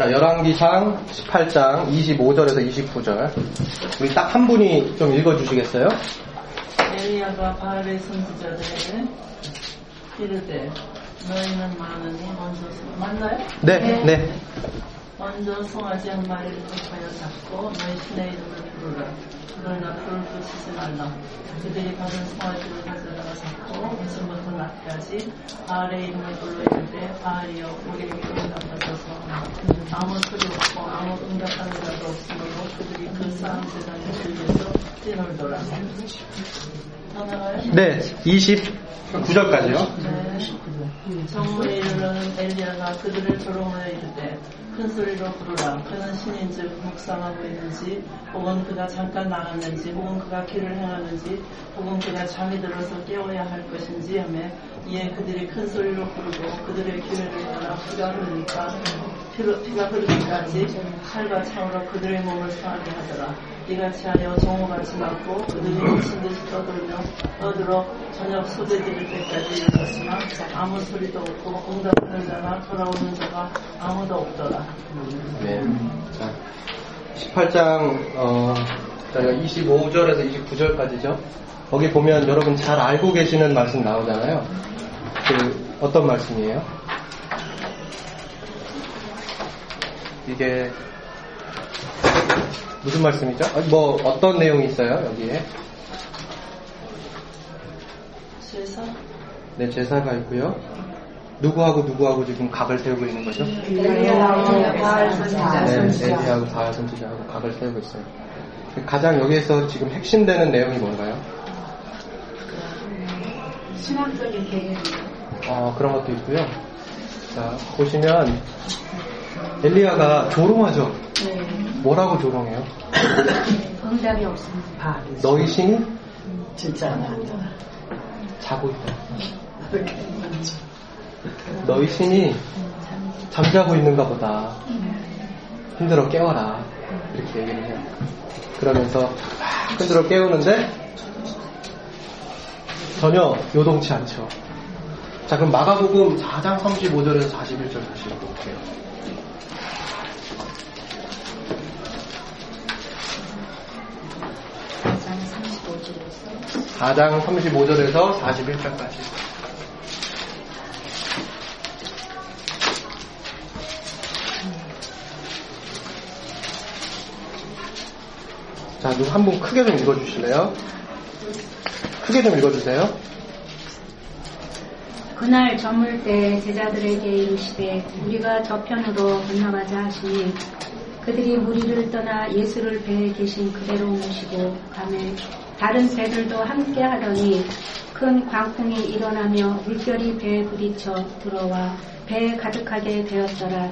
자, 열왕기상 18장 25절에서 29절. 우리 딱 한 분이 좀 읽어주시겠어요? 엘리야가 바알의 선지자들에게 이르되 너희는 많으니 먼저 송- 맞나요? 네, 네. 먼저 송아지 한 마리를 잡고 너희 신의 이름을. 그러나 불을 붙이지 말라. 그들이 받은 송아지를 가져다가 잡고 아침부터 낮까지 바알의 이름을 불러 이르되 바알이여 우리에게 응답하소서 아무 소리 없고 아무 응답하는 자도 없으므로 그들이 그 싸움 세상에 들려서 뛰놀더라. 더나 가요? 네, 29절까지요. 네. 정오에 이르러는 엘리야가 그들을 조롱하여 이르되 큰 소리로 부르라 그는 신인즉 묵상하고 있는지 혹은 그가 잠깐 나갔는지 혹은 그가 길을 행하는지 혹은 그가 잠이 들어서 깨워야 할 것인지 하며 이에 그들이 큰 소리로 부르고 그들의 기회를 따라 피가 흐르니까 피가 흐르기까지 칼과 창으로 그들의 몸을 상하게 하더라 이같이 하여 정오같이 맞고 그들이 미친 듯이 떠들며 떠들어 저녁 소재들일 때까지 이르렀으나 아무 소리도 없고 응답하는 자나 돌아오는 자가 아무도 없더라. 네. 자, 18장, 어, 25절에서 29절까지죠. 거기 보면 여러분 잘 알고 계시는 말씀 나오잖아요. 그, 어떤 말씀이에요? 이게, 무슨 말씀이죠? 아, 뭐, 어떤 내용이 있어요, 여기에? 그래서 네, 제사가 있고요. 누구하고 누구하고 지금 각을 세우고 있는 거죠? 바알 선지자, 네. 엘리하고 바알 선지자하고 각을 세우고 있어요. 가장 여기에서 지금 핵심되는 내용이 뭔가요? 신학적인 개념이요. 어, 그런 것도 있고요. 자, 보시면 엘리야가 조롱하죠. 네. 뭐라고 조롱해요? 응답이 없으면 바알. 너희 신이 진짜 나한다. 자고 있다. 너희 신이 잠자고 있는가 보다. 힘들어 깨워라. 이렇게 얘기를 해요. 그러면서 막 흔들어 깨우는데 전혀 요동치 않죠. 자, 그럼 마가복음 4장 35절에서 41절 다시 읽어볼게요. 장 35절에서 4장 35절에서 41절까지. 자, 누구 한분 크게 좀 읽어주실래요? 크게 좀 읽어주세요. 그날 저물 때 제자들에게 이르시되 우리가 저편으로 건너가자 하시니 그들이 무리를 떠나 예수를 배에 계신 그대로 모시고 가매 다른 배들도 함께 하더니 큰 광풍이 일어나며 물결이 배에 부딪혀 들어와 배에 가득하게 되었더라.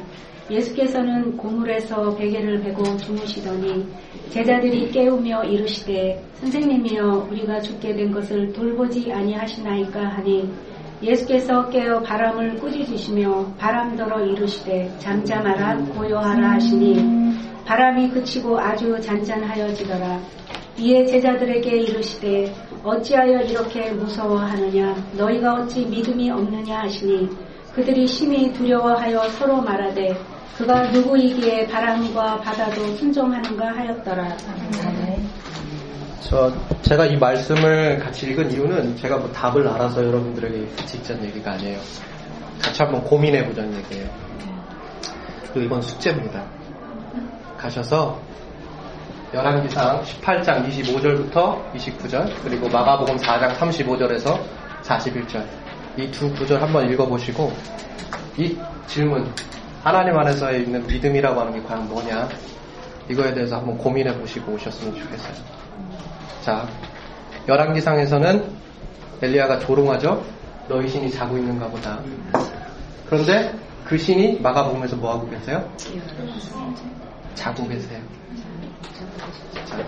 예수께서는 고물에서 베개를 베고 주무시더니 제자들이 깨우며 이르시되 선생님이여 우리가 죽게 된 것을 돌보지 아니하시나이까 하니 예수께서 깨어 바람을 꾸짖으시며 바람더러 이르시되 잠잠하라 고요하라 하시니 바람이 그치고 아주 잔잔하여지더라. 이에 제자들에게 이르시되 어찌하여 이렇게 무서워하느냐 너희가 어찌 믿음이 없느냐 하시니 그들이 심히 두려워하여 서로 말하되 그가 누구이기에 바람과 바다도 순종하는가 하였더라. 저 제가 이 말씀을 같이 읽은 이유는 제가 뭐 답을 알아서 여러분들에게 읽자는 얘기가 아니에요. 같이 한번 고민해 보자는 얘기예요. 그리고 이건 숙제입니다. 가셔서 열왕기상 18장 25절부터 29절 그리고 마가복음 4장 35절에서 41절 이 두 구절 한번 읽어보시고 이 질문 하나님 안에서 있는 믿음이라고 하는 게 과연 뭐냐 이거에 대해서 한번 고민해 보시고 오셨으면 좋겠어요. 자, 열왕기상에서는 엘리야가 조롱하죠. 너희 신이 자고 있는가 보다. 그런데 그 신이 마가복음에서 뭐 하고 계세요? 자고 계세요. 자,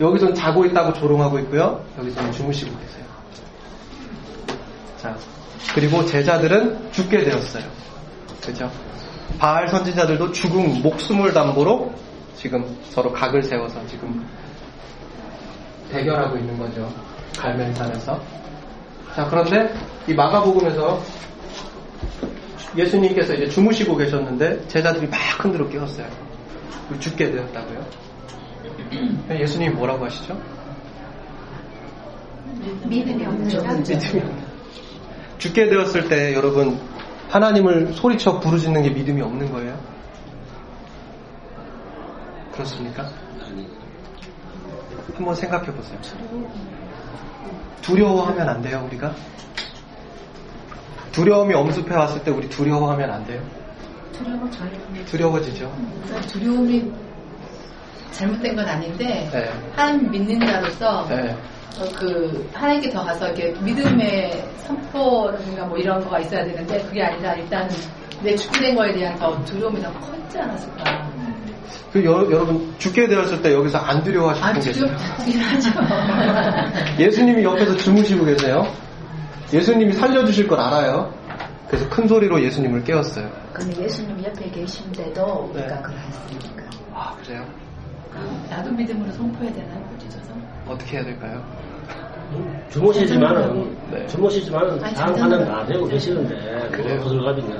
여기서는 자고 있다고 조롱하고 있고요. 여기서는 주무시고 계세요. 자, 그리고 제자들은 죽게 되었어요. 그죠? 바알 선지자들도 죽음 목숨을 담보로 지금 서로 각을 세워서 지금 대결하고 있는 거죠. 갈멜산에서. 자, 그런데 이 마가복음에서 예수님께서 이제 주무시고 계셨는데 제자들이 막 흔들어 깨웠어요. 죽게 되었다고요. 예수님이 뭐라고 하시죠? 믿음이 없는 자. 믿음이 없는. 죽게 되었을 때 여러분 하나님을 소리쳐 부르짖는 게 믿음이 없는 거예요? 그렇습니까? 한번 생각해 보세요. 두려워하면 안 돼요, 우리가? 두려움이 엄습해 왔을 때 우리 두려워하면 안 돼요? 두려워져요. 두려워지죠? 그러니까 두려움이 잘못된 건 아닌데 네. 하나님 믿는 자로서 네. 어, 그 하나님께 더 가서 이렇게 믿음의 선포라든가 뭐 이런 거가 있어야 되는데 그게 아니라 일단 내 죽게 된 거에 대한 더 두려움이 더 컸지 않았을까. 그 여, 러분 죽게 되었을 때 여기서 안 두려워하시는 아분 계세요? 예수님이 옆에서 주무시고 계세요. 예수님이 살려주실 걸 알아요. 그래서 큰 소리로 예수님을 깨웠어요. 근데 예수님 옆에 계신데도 네. 우리가 그걸 했으니까. 아, 그래요? 나도 믿음으로 선포해야 되나요? 부딪혀서? 어떻게 해야 될까요? 주무시지만은 네. 주무시지만은 다 되고 계시는데 그래요? 호들갑이냐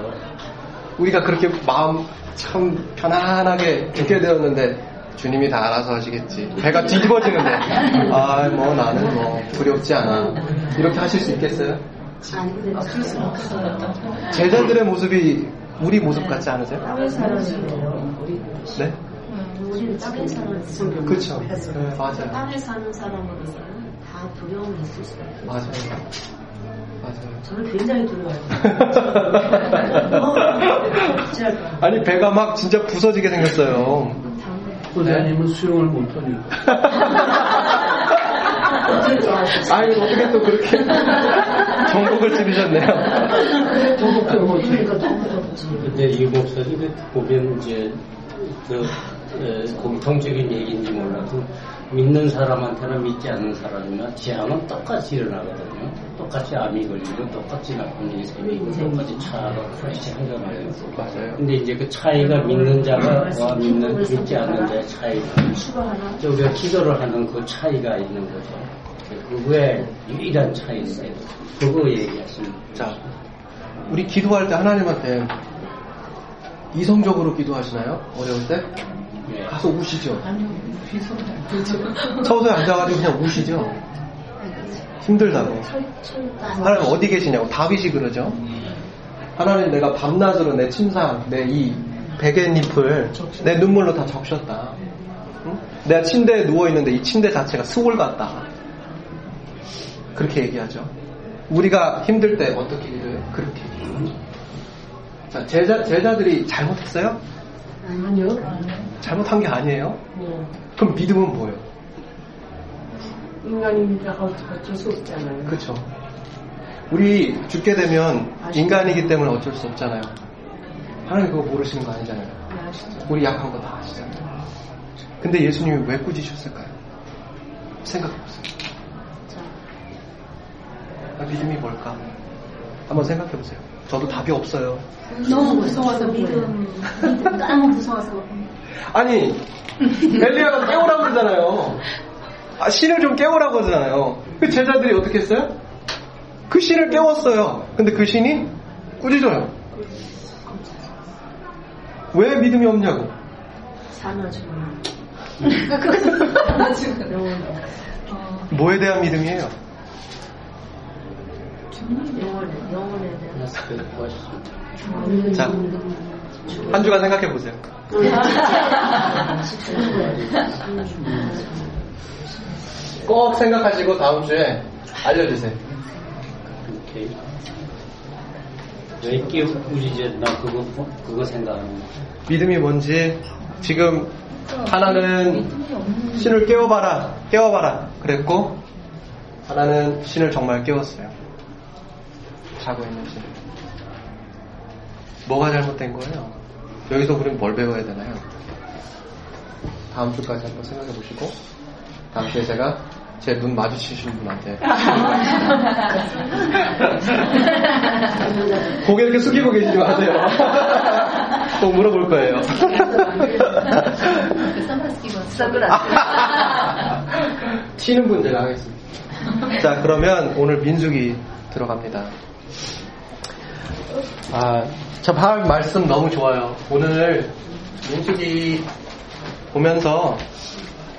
우리가 그렇게 마음 참 편안하게 죽게 되었는데 주님이 다 알아서 하시겠지. 배가 뒤집어지는데, 아, 뭐 나는 뭐 두렵지 않아. 이렇게 하실 수 있겠어요? 수 없어요. 제자들의 모습이 우리 모습 같지 않으세요? 땅에 사는 우리 네? 우리는 땅에 사는 사람. 그렇죠. 네, 맞아요. 땅에 사는 사람으로서는 다 두려움이 있을 수가 있어요. 맞아요. 맞아요. 저는 굉장히 두려워요. 아니 배가 막 진짜 부서지게 생겼어요. 부자님은 수영을 못하니까 아니 어떻게 또 그렇게 정복을 지르셨네요. 그러니까 너무 덥지. 근데 이 목사님 그 보면 이제 그 에, 공통적인 얘기인지 몰라도 믿는 사람한테나 믿지 않는 사람이나 재앙은 똑같이 일어나거든요. 똑같이 암이 걸리고 똑같이 나쁜 일이 생기고 똑같이 차가 crash 한단 말이에요. 맞아요. 근데 이제 그 차이가 믿는 자가 와 믿는 믿지 않는 자의 차이가? 이제 우리가 기도를 하는 그 차이가 있는 거죠. 그거의 유일한 차이인데 그거 얘기하시는 자, 우리 기도할 때 하나님한테 이성적으로 기도하시나요? 어려울 때? 예. 가서 우시죠. 아니요, 비서가 서서히 앉아가지고 그냥 우시죠. 힘들다고. 하나님 어디 계시냐고 다윗이 그러죠. 하나님 내가 밤낮으로 내 침상, 내 이 베갯잎을 내 눈물로 다 적셨다. 응? 내가 침대에 누워 있는데 이 침대 자체가 스골 같다. 그렇게 얘기하죠. 우리가 힘들 때 어떻게 기도해요? 그렇게. 자, 제자, 제자들이 잘못했어요? 아니요. 잘못한 게 아니에요? 뭐, 그럼 믿음은 뭐예요? 인간입니다. 어쩔 수 없잖아요. 그렇죠. 우리 죽게 되면 인간이기 때문에 어쩔 수 없잖아요. 하나님 그거 모르시는 거 아니잖아요. 아시죠? 우리 약한 거 다 아시잖아요. 근데 예수님이 왜 꾸짖으셨을까요? 생각해보세요. 자, 아, 믿음이 뭘까? 한번 생각해보세요. 저도 답이 없어요. 너무 무서워서 믿음, 믿음 너무 무서워서. 아니, 엘리야가 깨우라고 그러잖아요. 아, 신을 좀 깨우라고 그러잖아요. 그 제자들이 어떻게 했어요? 그 신을 깨웠어요. 근데 그 신이 꾸짖어요. 왜 믿음이 없냐고. 사나주나. 뭐에 대한 믿음이에요? 영혼에, 영혼에 대한. 자, 한 주간 생각해 보세요. 꼭 생각하시고 다음 주에 알려주세요. 오케이. 왜 깨우지 나 그거 그거 생각합니다. 믿음이 뭔지 지금 하나는 신을 깨워봐라, 깨워봐라 그랬고 하나는 신을 정말 깨웠어요. 자고 있는 신. 뭐가 잘못된 거예요? 여기서 우리는 뭘 배워야 되나요? 다음 주까지 한번 생각해 보시고 다음 주에 제가 제 눈 마주치신 분한테 고개 이렇게 숙이고 계시지 마세요. 꼭 물어볼 거예요. 튀는 분 제가 하겠습니다. 자, 그러면 오늘 민숙이 들어갑니다. 아, 저발 말씀 너무 좋아요. 오늘 민숙이 보면서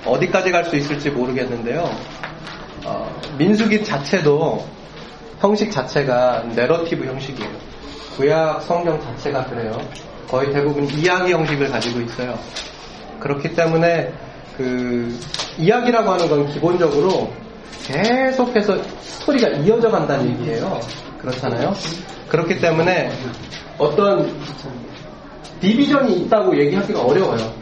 어디까지 갈 수 있을지 모르겠는데요. 어, 민숙이 자체도 형식 자체가 내러티브 형식이에요. 구약 성경 자체가 그래요. 거의 대부분 이야기 형식을 가지고 있어요. 그렇기 때문에 그 이야기라고 하는 건 기본적으로 계속해서 스토리가 이어져 간다는 얘기예요. 그렇잖아요. 그렇기 때문에 어떤 디비전이 있다고 얘기하기가 어려워요.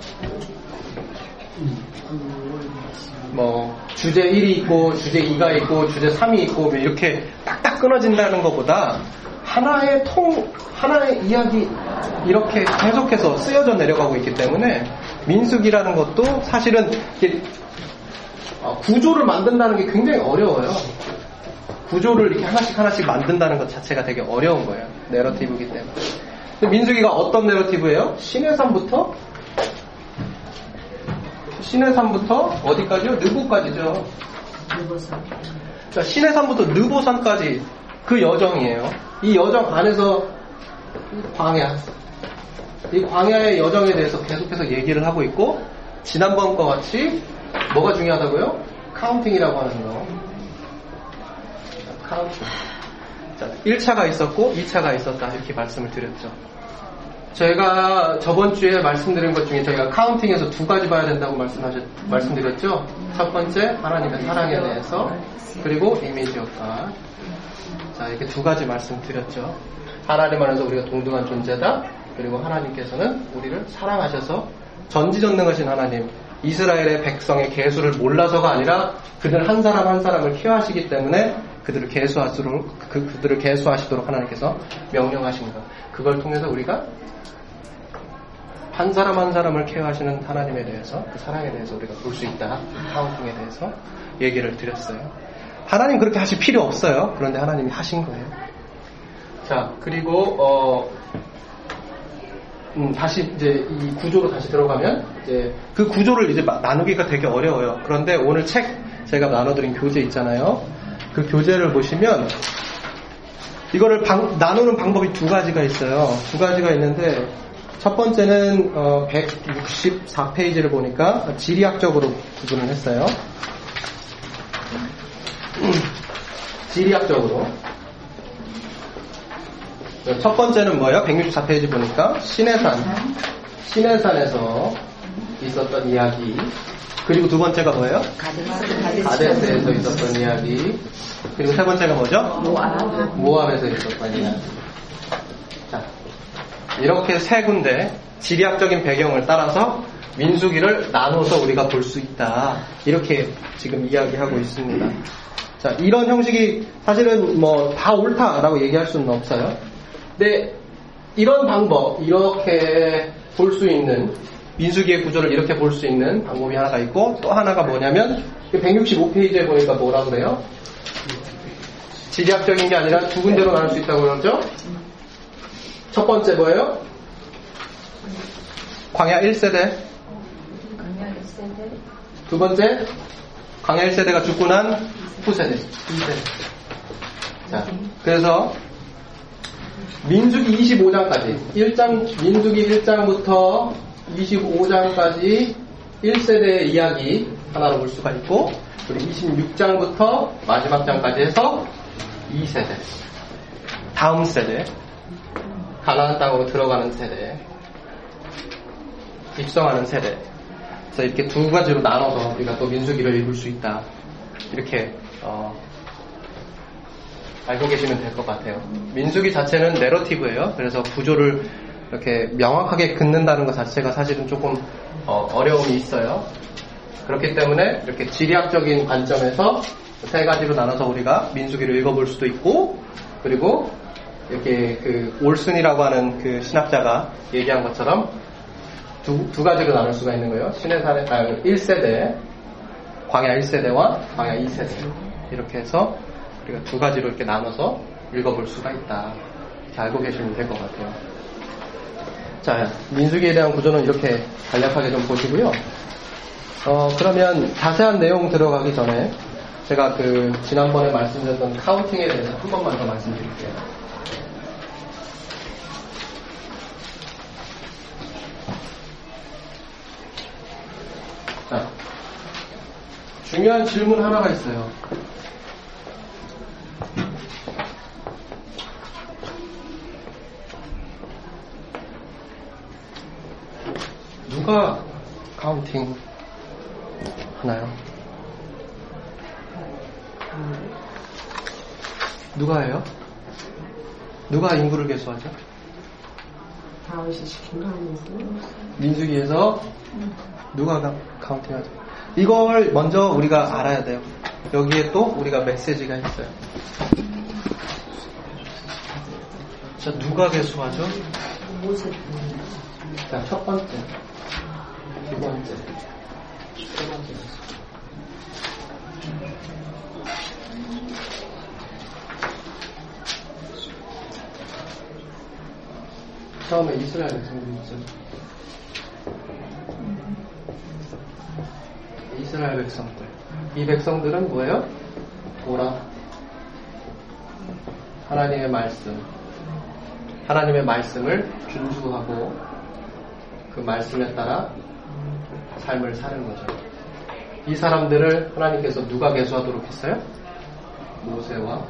뭐 주제 1이 있고 주제 2가 있고 주제 3이 있고 뭐 이렇게 딱딱 끊어진다는 것보다 하나의 통 하나의 이야기 이렇게 계속해서 쓰여져 내려가고 있기 때문에 민숙이라는 것도 사실은 어, 구조를 만든다는 게 굉장히 어려워요. 구조를 이렇게 하나씩 하나씩 만든다는 것 자체가 되게 어려운 거예요. 내러티브이기 때문에. 민숙이가 어떤 내러티브예요? 신의 산부터 신의 산부터 어디까지요? 느보까지죠. 누구서? 자, 신의 산부터 느보산까지 그 여정이에요. 이 여정 안에서 광야, 이 광야의 여정에 대해서 계속해서 얘기를 하고 있고 지난번과 같이 뭐가 중요하다고요? counting이라고 하는 거. counting. 자, 1차가 있었고 2차가 있었다 이렇게 말씀을 드렸죠. 저희가 저번 주에 말씀드린 것 중에 저희가 counting에서 두 가지 봐야 된다고 말씀하셨, 말씀드렸죠. 첫 번째 하나님의 사랑에 대해서 그리고 이미지 효과. 자 이렇게 두 가지 말씀드렸죠. 하나님 안에서 우리가 동등한 존재다. 그리고 하나님께서는 우리를 사랑하셔서 전지전능하신 하나님, 이스라엘의 백성의 계수를 몰라서가 아니라 그들 한 사람 한 사람을 케어하시기 때문에 그들을 계수하도록 그, 그들을 계수하시도록 하나님께서 명령하신 것. 그걸 통해서 우리가 한 사람 한 사람을 케어하시는 하나님에 대해서 그 사랑에 대해서 우리가 볼 수 있다. 카운팅에 대해서 얘기를 드렸어요. 하나님 그렇게 하실 필요 없어요. 그런데 하나님이 하신 거예요. 자 그리고 어 음, 다시 이제 이 구조로 다시 들어가면 이제 그 구조를 이제 나누기가 되게 어려워요. 그런데 오늘 책 제가 나눠드린 교재 있잖아요. 그 교재를 보시면 이거를 방, 나누는 방법이 두 가지가 있어요. 두 가지가 있는데 첫 번째는 어, 164페이지를 보니까 지리학적으로 구분을 했어요. 지리학적으로. 첫 번째는 뭐예요? 164페이지 보니까 신해산, 신해산에서 있었던 이야기. 그리고 두 번째가 뭐예요? 가데스에서 있었던 이야기. 그리고 세 번째가 뭐죠? 모압. 모압에서 있었던 이야기. 자, 이렇게 세 군데 지리학적인 배경을 따라서 민수기를 나눠서 우리가 볼 수 있다. 이렇게 지금 이야기하고 있습니다. 자, 이런 형식이 사실은 뭐 다 옳다라고 얘기할 수는 없어요. 근데 이런 방법, 이렇게 볼 수 있는 민수기의 구조를 이렇게 볼 수 있는 방법이 하나가 있고 또 하나가 뭐냐면 165페이지에 보니까 뭐라 그래요? 지리학적인 게 아니라 두 군데로 나눌 수 있다고 그러죠? 첫 번째 뭐예요? 광야 1세대. 두 번째, 광야 1세대가 죽고 난 후세대. 2세대. 자, 그래서 민수기 25장까지 1장 민수기 1장부터 25장까지 1세대의 이야기 하나로 볼 수가 있고 그리고 26장부터 마지막 장까지 해서 2세대. 다음 세대. 가나안 땅으로 들어가는 세대. 입성하는 세대. 그래서 이렇게 두 가지로 나눠서 우리가 또 민수기를 읽을 수 있다. 이렇게 어, 알고 계시면 될 것 같아요. 민수기 자체는 내러티브예요. 그래서 구조를 이렇게 명확하게 긋는다는 것 자체가 사실은 조금 어, 어려움이 있어요. 그렇기 때문에 이렇게 지리학적인 관점에서 세 가지로 나눠서 우리가 민수기를 읽어볼 수도 있고 그리고 이렇게 그 올슨이라고 하는 그 신학자가 얘기한 것처럼 두, 두 가지로 나눌 수가 있는 거예요. 신의 사례, 아, 1세대, 광야 1세대와 광야 2세대. 이렇게 해서 우리가 두 가지로 이렇게 나눠서 읽어볼 수가 있다. 이렇게 알고 계시면 될 것 같아요. 자, 민수기에 대한 구조는 이렇게 간략하게 좀 보시고요. 어, 그러면 자세한 내용 들어가기 전에 제가 그 지난번에 말씀드렸던 카운팅에 대해서 한 번만 더 말씀드릴게요. 자, 중요한 질문 하나가 있어요. 누가 카운팅 하나요? 누가 해요? 누가 인구를 계수하죠? 다윗이 시킨 거 아니고 민수기에서 누가 가- 카운팅하죠? 이걸 먼저 우리가 알아야 돼요. 여기에 또 우리가 메시지가 있어요. 자, 누가 계수하죠? 모세 자, 첫 번째, 두 번째, 세 번째. 처음에 이스라엘 백성들이 있죠. 이스라엘 백성들. 이 백성들은 뭐예요? 보라. 하나님의 말씀. 하나님의 말씀을 준수하고 그 말씀에 따라 삶을 사는 거죠. 이 사람들을 하나님께서 누가 계수하도록 했어요? 모세와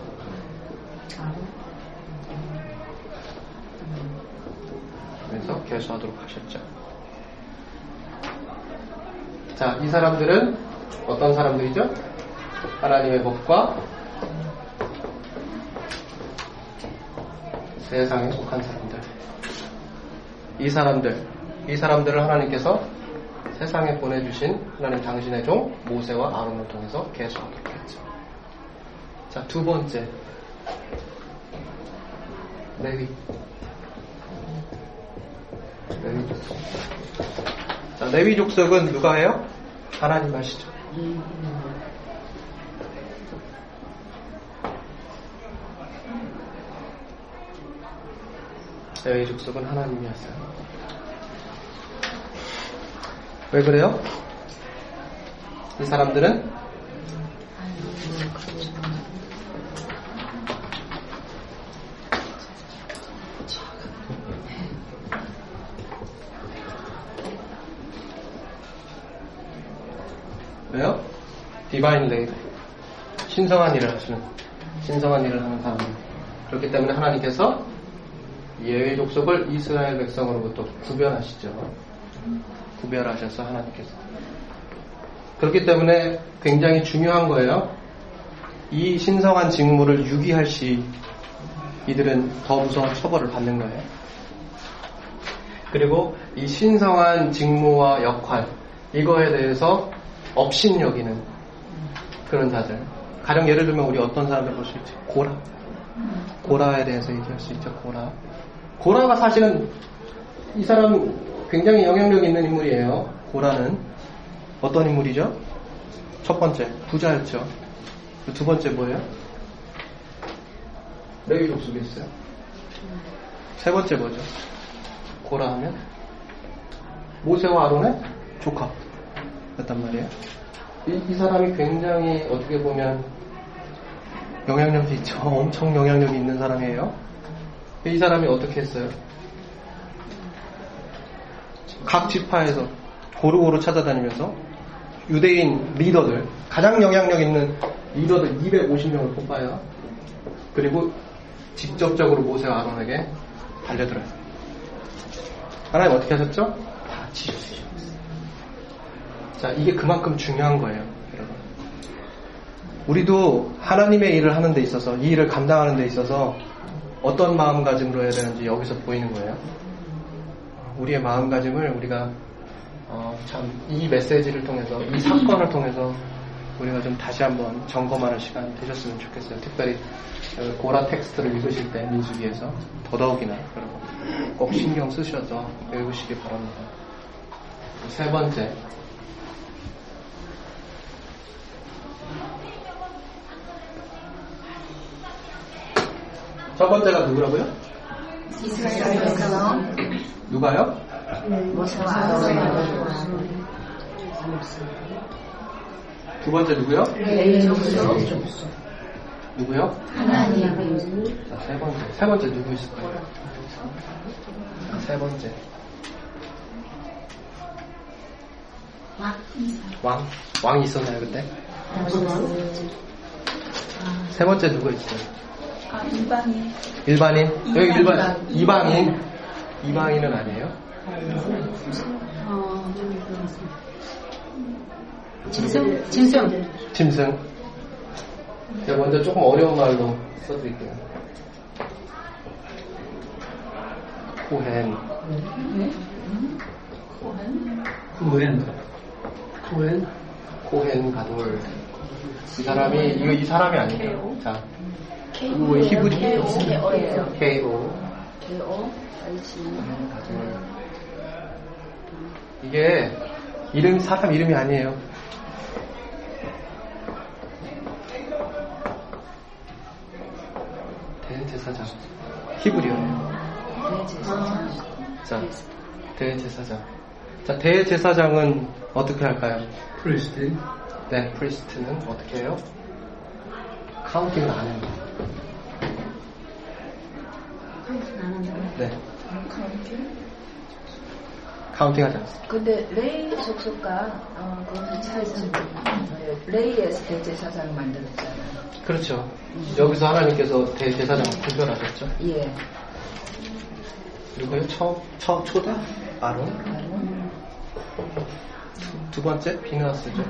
그래서 계수하도록 하셨죠. 자, 이 사람들은 어떤 사람들이죠? 하나님의 법과 세상에 속한 사람들. 이 사람들, 이 사람들을 하나님께서 세상에 보내주신 하나님 당신의 종 모세와 아론을 통해서 계수하도록 했죠. 자, 두 번째. 레위. 레위 족속. 자, 레위 족속은 누가 해요? 하나님 하시죠. 레위 족속은 하나님이 하세요. 왜 그래요? 이 사람들은 왜요? divine labor 신성한 일을 하시는 신성한 일을 하는 사람들 그렇기 때문에 하나님께서 레위 족속을 이스라엘 백성으로부터 구별하시죠 구별하셔서 하나님께서 그렇기 때문에 굉장히 중요한 거예요 이 신성한 직무를 유기할 시 이들은 더 무서운 처벌을 받는 거예요 그리고 이 신성한 직무와 역할 이거에 대해서 업신 여기는 그런 자들. 가령 예를 들면 우리 어떤 사람들 볼 수 있지? 고라. 고라에 대해서 얘기할 수 있죠. 고라. 고라가 사실은 이 사람 굉장히 영향력 있는 인물이에요. 고라는 어떤 인물이죠? 첫 번째 부자였죠. 두 번째 뭐예요? 레위 족속에 있어요. 세 번째 뭐죠? 고라 하면 모세와 아론의 조카. 였단 말이에요. 이, 이 사람이 굉장히 어떻게 보면 영향력이 있죠. 엄청 영향력이 있는 사람이에요. 이 사람이 어떻게 했어요? 각 지파에서 고루고루 찾아다니면서 유대인 리더들, 가장 영향력 있는 리더들 250명을 뽑아요. 그리고 직접적으로 모세와 아론에게 달려들어요. 하나님 어떻게 하셨죠? 다 치셨어요. 자, 이게 그만큼 중요한 거예요, 여러분. 우리도 하나님의 일을 하는 데 있어서, 이 일을 감당하는 데 있어서 어떤 마음가짐으로 해야 되는지 여기서 보이는 거예요. 우리의 마음가짐을 우리가 어, 참 이 메시지를 통해서, 이 사건을 통해서 우리가 좀 다시 한번 점검하는 시간 되셨으면 좋겠어요. 특별히 어, 고라 텍스트를 읽으실 때 민수기에서 더더욱이나 여러분 꼭 신경 쓰셔서 읽으시기 바랍니다. 세 번째, 첫 번째가 누구라고요? 누가요? 두 번째 누구요? 누구요? 하나님 자, 세 번째. 세 번째 누구 있을까요? 자, 세 번째. 왕? 왕이 있었나요, 그때? 세 번째 누구 있어요? 아, 일반인. 일반인? 여기 일반, 이방. 이방인? 이방인은 아니에요? 어, 짐승? 짐승. 짐승. 제가 먼저 조금 어려운 말로 써드릴게요. 코헨. 코엔 코엔 코헨 가돌. 이 사람이, 이거 이 사람이 아니에요. 자. 이거 히브리. K.O. KO. 이게 이름, 사람 이름이 아니에요. 대제사장. 히브리어예요. 자, 대제사장. 자, 대제사장은 어떻게 할까요? priest는 네, priest는 어떻게 해요? counting을 안 해요. 네. counting 하지 않습니다. 근데 레위 족속과 어, 그것은 차이점 레위에서 대제사장을 만들었잖아요. 그렇죠. 여기서 하나님께서 대제사장을 구별하셨죠. 예. 그리고요, 처, 처, 초대? 아론? 두 번째, 비느하스죠.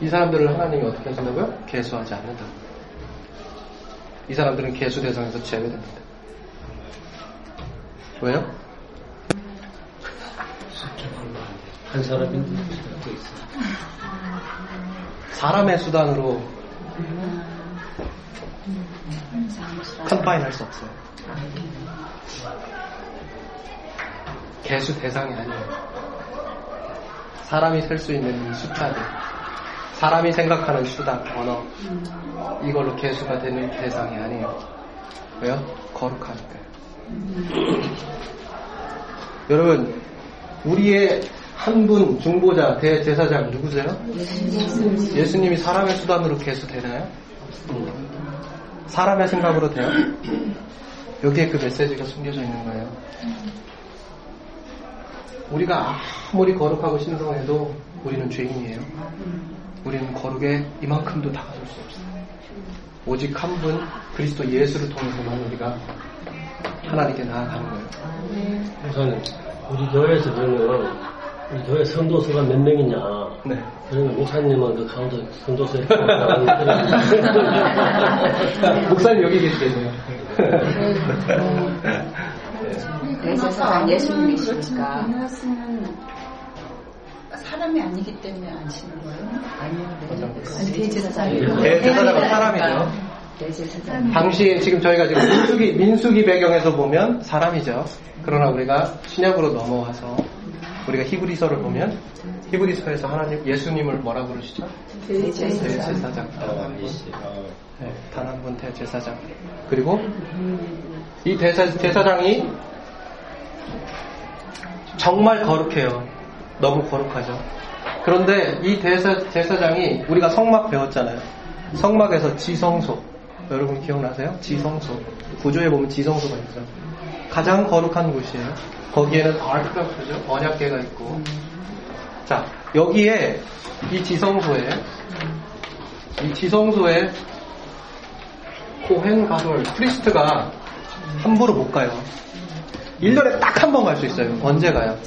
이 사람들을 하나님이 어떻게 하신다고요? 개수하지 않는다. 이 사람들은 개수 대상에서 제외됩니다. 왜요? 한 사람인데 또 있어. 사람의 수단으로 컨파인 할 수 없어요. 개수 대상이 아니에요. 사람이 셀 수 있는 이 숫자들, 사람이 생각하는 수단, 언어, 이걸로 개수가 되는 대상이 아니에요. 왜요? 거룩하니까요. 여러분, 우리의 한 분 중보자, 대제사장 누구세요? 예수님이 사람의 수단으로 개수 되나요? 사람의 생각으로 돼요? 여기에 그 메시지가 숨겨져 있는 거예요. 우리가 아무리 거룩하고 신성해도 우리는 죄인이에요. 우리는 거룩에 이만큼도 다가설 수 없어요. 오직 한 분 그리스도 예수를 통해서만 우리가 하나님께 나아가는 거예요. 우선 우리 교회에서 보면 우리 교회 선도수가 몇 명이냐. 네. 그러면 목사님은 그 가운데 선도수에 목사님 여기 계시겠네요. 대제사장 예수님이시니까. 사람이 아니기 때문에 안 치는 거예요? 아니요, 아니, 대제사장이. 대제사장은 사람이죠. 대제사장. 당시에 지금 저희가 지금 민수기, 민수기 배경에서 보면 사람이죠. 그러나 우리가 신약으로 넘어와서 우리가 히브리서를 보면 히브리서에서 하나님 예수님을 뭐라 부르시죠? 대제사장. 네, 단한 분 대제사장. 그리고 이 대사, 대사장이 정말 거룩해요. 너무 거룩하죠. 그런데 이 대사, 제사장이 우리가 성막 배웠잖아요. 성막에서 지성소. 여러분 기억나세요? 지성소. 구조에 보면 지성소가 있어요. 가장 거룩한 곳이에요. 거기에는 아크가 그죠? 언약계가 있고. 자, 여기에 이 지성소에 이 지성소에 כהן גדול priest가 함부로 못 가요. 1년에 딱 한 번 갈 수 있어요. 언제 가요?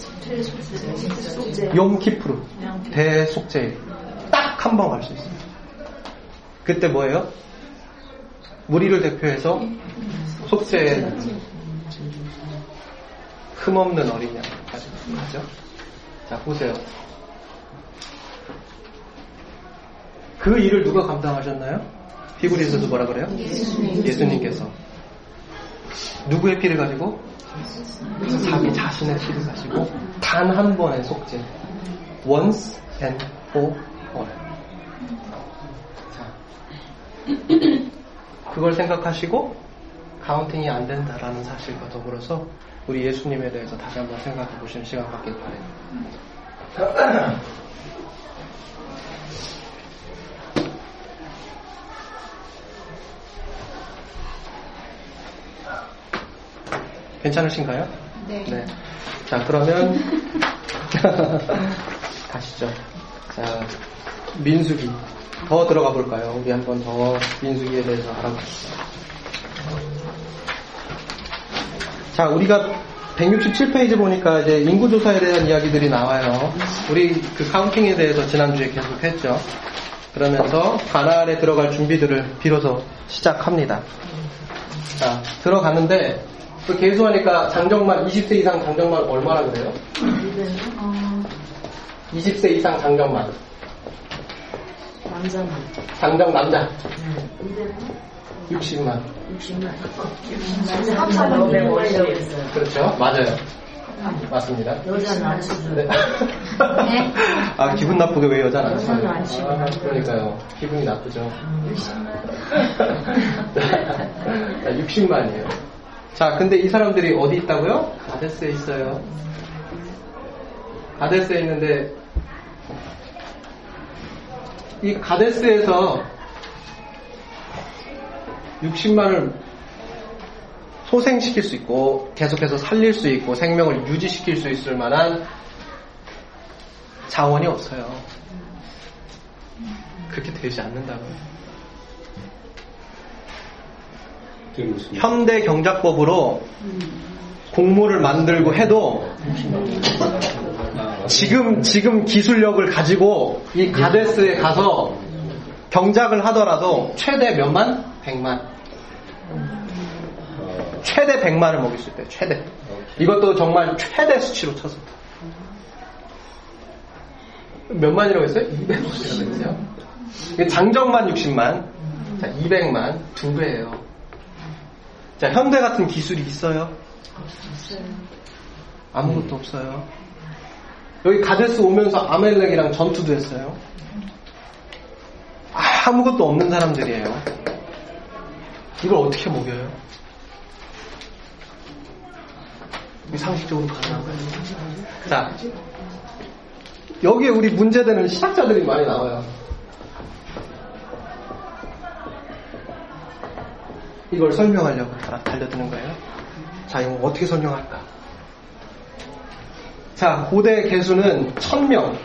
욤키푸르 대속죄 딱 한 번 갈 수 있어요. 그때 뭐예요? 무리를 대표해서 속죄에 흠없는 어린 양까지 가죠. 자 보세요. 그 일을 누가 감당하셨나요? 히브리서도 뭐라 그래요? 예수님께서 누구의 피를 가지고 자기 자신의 가지고 단 한 번의 속죄. Once and for all. 자, 그걸 생각하시고 카운팅이 안 된다라는 사실과 더불어서 우리 예수님에 대해서 다시 한번 생각해 보시는 시간 갖길 바래요. 괜찮으신가요? 네. 자, 그러면 가시죠. 자, 민수기. 더 들어가 볼까요? 우리 한번 더 민수기에 대해서 알아봅시다. 자, 우리가 167페이지 보니까 이제 인구조사에 대한 이야기들이 나와요. 우리 그 counting에 대해서 지난주에 계속 했죠. 그러면서 가나안에 들어갈 준비들을 비로소 시작합니다. 자, 들어가는데 그 계수하니까 장정만 20세 이상 장정만 얼마나 그래요? 어, 20세 이상 장정만. 남자만. 장정 남자 이제는 60만. 60만. 합사는 550. 그렇죠? 맞아요. 맞습니다. 여자는 안 쓰죠. 네. 네. 아 기분 나쁘게 왜 여자는 안 여자는 써요? 안 치고. 아, 그러니까요. 기분이 나쁘죠. 60만이에요. 자, 근데 이 사람들이 어디 있다고요? 가데스에 있어요. 가데스에 있는데 이 가데스에서 60만을 소생시킬 수 있고 계속해서 살릴 수 있고 생명을 유지시킬 수 있을 만한 자원이 없어요. 그렇게 되지 않는다고요. 현대 경작법으로 공모를 만들고 해도 아, 지금 지금 기술력을 가지고 이 가데스에 가서 경작을 하더라도 최대 몇만? 100만. 최대 100만을 먹일 수 있대요. 최대. 이것도 정말 최대 수치로 쳐서. 몇 만이라고 했어요? 250이라고 했어요. 장정만 60만. 자, 200만. 두 배예요. 자, 현대 같은 기술이 있어요? 아무것도 없어요. 여기 가데스 오면서 아멜렉이랑 전투도 했어요. 아무것도 없는 사람들이에요. 이걸 어떻게 먹여요? 이 상식적으로 가능한가요? 자, 여기에 우리 문제되는 시작자들이 많이 나와요. 이걸 설명하려고 다 달려드는 거예요. 자, 이거 어떻게 설명할까? 자, 고대 개수는 천명.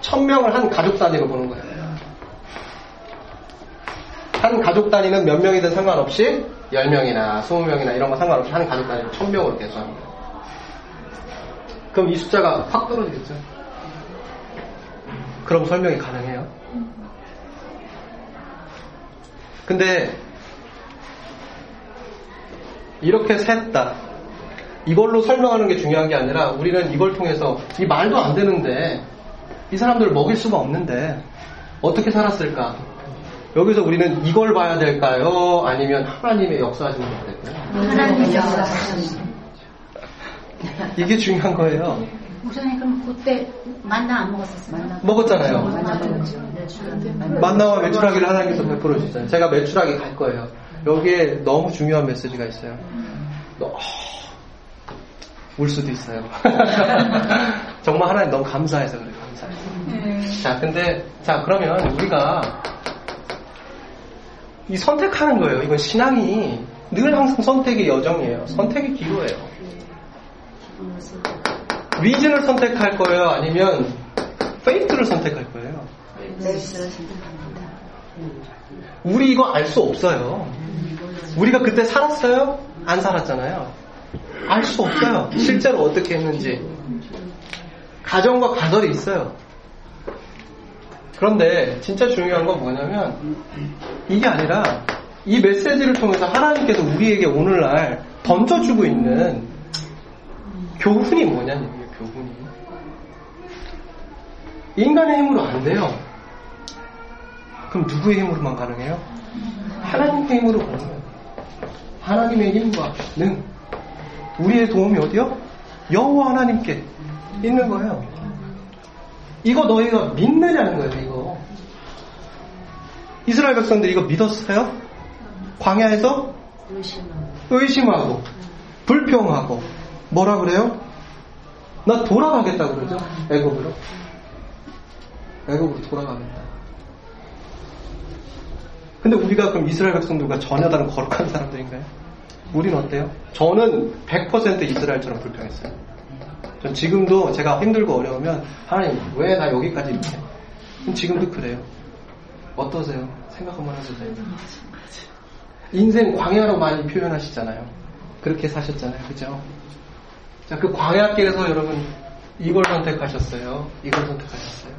천명을 한 가족 단위로 보는 거예요. 한 가족 단위는 몇 명이든 상관없이 10명이나 20명이나 이런 거 상관없이 한 가족 단위로 천명으로 계수합니다. 그럼 이 숫자가 확 떨어지겠죠? 그럼 설명이 가능해요? 근데 이렇게 셌다. 이걸로 설명하는 게 중요한 게 아니라 우리는 이걸 통해서 이 말도 안 되는데 이 사람들을 먹일 수가 없는데 어떻게 살았을까? 여기서 우리는 이걸 봐야 될까요? 아니면 하나님의 역사하시는 걸 될까요? 하나님의 역사. 이게 중요한 거예요. 목사님 그럼 그때 만나 안 먹었었어요? 먹었잖아요. 만나 먹었죠. 만나와 매출하기를 하나님께서 베풀어 주셨잖아요. 제가 매출하기 갈 거예요. 여기에 너무 중요한 메시지가 있어요. 너, 울 수도 있어요. 정말 하나님 너무 감사해서 그래요. 감사해서. 자, 근데 자 그러면 우리가 이 선택하는 거예요. 이건 신앙이 늘 항상 선택의 여정이에요. 선택의 기로예요. reason을 선택할 거예요? 아니면 faith를 선택할 거예요? 우리 이거 알 수 없어요. 우리가 그때 살았어요? 안 살았잖아요. 알 수 없어요. 실제로 어떻게 했는지. 가정과 가설이 있어요. 그런데 진짜 중요한 건 뭐냐면 이게 아니라 이 메시지를 통해서 하나님께서 우리에게 오늘날 던져주고 있는 교훈이 뭐냐는 교훈이. 인간의 힘으로 안 돼요. 그럼 누구의 힘으로만 가능해요? 하나님의 힘으로 가능해요. 하나님의 힘과 능. 우리의 도움이 어디요? 여호와 하나님께 있는 거예요. 이거 너희가 믿느냐는 거예요, 이거. 이스라엘 백성들이 이거 믿었어요? 광야에서 의심하고 불평하고 뭐라 그래요? 나 돌아가겠다 그러죠. 애굽으로. 애굽으로 돌아가겠다. 근데 우리가 그럼 이스라엘 백성들과 전혀 다른 거룩한 사람들인가요? 우린 어때요? 저는 100% 이스라엘처럼 불평했어요. 전 지금도 제가 힘들고 어려우면 하나님 왜 나 여기까지 이렇게? 지금도 그래요. 어떠세요? 생각 한번 해보세요. 인생 광야로 많이 표현하시잖아요. 그렇게 사셨잖아요. 그죠? 자, 그 광야길에서 여러분 이걸 선택하셨어요. 이걸 선택하셨어요.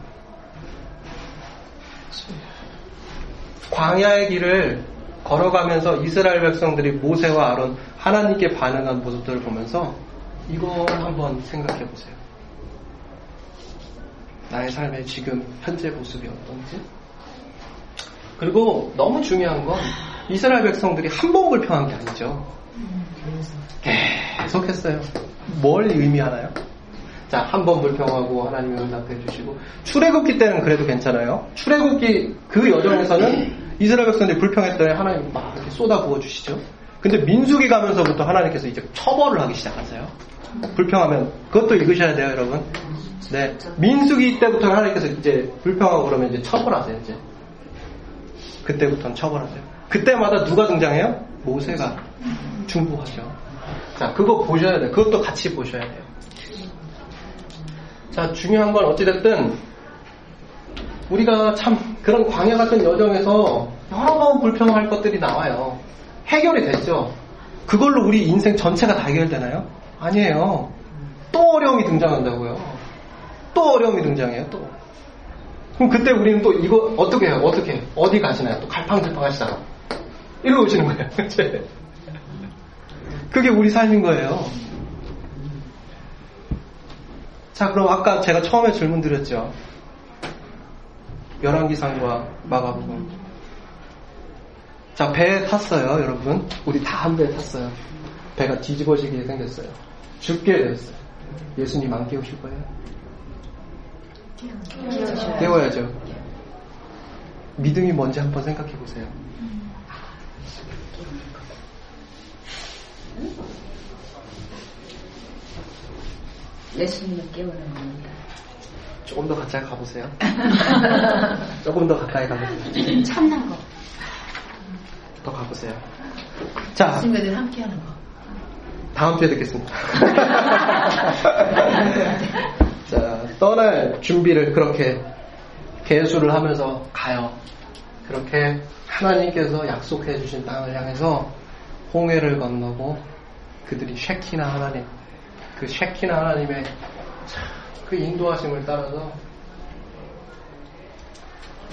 광야의 길을 걸어가면서 이스라엘 백성들이 모세와 아론 하나님께 반응한 모습들을 보면서 이거 한번 생각해 보세요. 나의 삶의 지금 현재 모습이 어떤지. 그리고 너무 중요한 건 이스라엘 백성들이 한 번 불평한 게 아니죠. 계속 했어요. 뭘 의미하나요? 자, 한 번 불평하고 하나님이 응답해 주시고 출애굽기 때는 그래도 괜찮아요. 출애굽기 그 여정에서는 이스라엘 백성들이 불평했더니 하나님 막 이렇게 쏟아 부어 주시죠. 근데 민수기 가면서부터 하나님께서 이제 처벌을 하기 시작하세요. 불평하면 그것도 읽으셔야 돼요, 여러분. 네. 민수기 때부터 하나님께서 이제 불평하고 그러면 이제 처벌하세요, 이제. 그때부터는 처벌하세요. 그때마다 누가 등장해요? 모세가 중보하죠. 자, 그거 보셔야 돼요. 그것도 같이 보셔야 돼요. 자, 중요한 건 어찌됐든 우리가 참 그런 광야 같은 여정에서 여러 번 불평할 것들이 나와요. 해결이 됐죠. 그걸로 우리 인생 전체가 다 해결되나요? 아니에요. 또 어려움이 등장한다고요. 또 어려움이 등장해요, 또. 그럼 그때 우리는 또 이거 어떻게 해요? 어떻게 해요? 어디 가시나요? 또 갈팡질팡 하시다가. 이러고 오시는 거예요. 그게 우리 삶인 거예요. 자, 그럼 아까 제가 처음에 질문 드렸죠. 열왕기상과 마가복음. 자, 배에 탔어요, 여러분. 우리 다 한 배에 탔어요. 배가 뒤집어지게 생겼어요. 죽게 되었어요. 예수님 안 깨우실 거예요? 깨워야죠. 믿음이 뭔지 한번 생각해 보세요. 예수님을 깨우는 겁니다. 조금 더 가까이 가보세요. 조금 더 가까이 가보세요. 참는 거. 더 가보세요. 자, 친구들 함께 하는 거. 다음 주에 듣겠습니다. 자, 떠날 준비를 그렇게 개수를 하면서 가요. 그렇게 하나님께서 약속해 주신 땅을 향해서 홍해를 건너고 그들이 쉐키나 하나님, 그 쉐키나 하나님의 그 인도하심을 따라서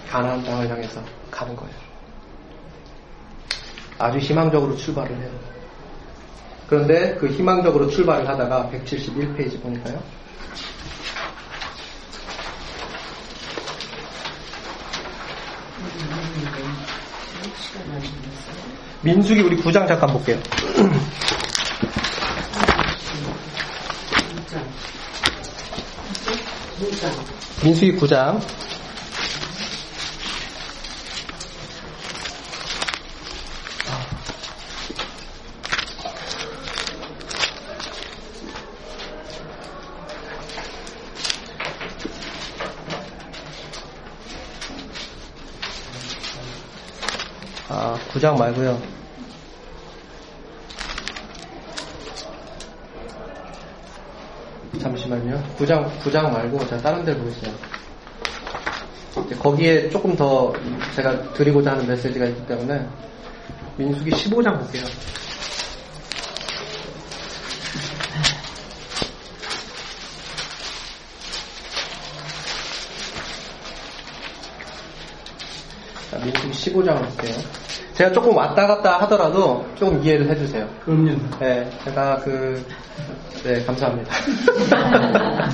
가나안 땅을 향해서 가는 거예요. 아주 희망적으로 출발을 해요. 그런데 그 희망적으로 출발을 하다가 171페이지 보니까요. 민숙이 우리 9장 잠깐 볼게요. 민숙이 9장. 아, 9장 말고요. 잠시만요. 9장, 9장 말고 제가 다른 데 보겠어요. 거기에 조금 더 제가 드리고자 하는 메시지가 있기 때문에 민숙이 15장 볼게요. 자, 민숙이 15장을 볼게요. 제가 조금 왔다 갔다 하더라도 조금 이해를 해주세요. 그럼요. 네, 제가 그, 네, 감사합니다.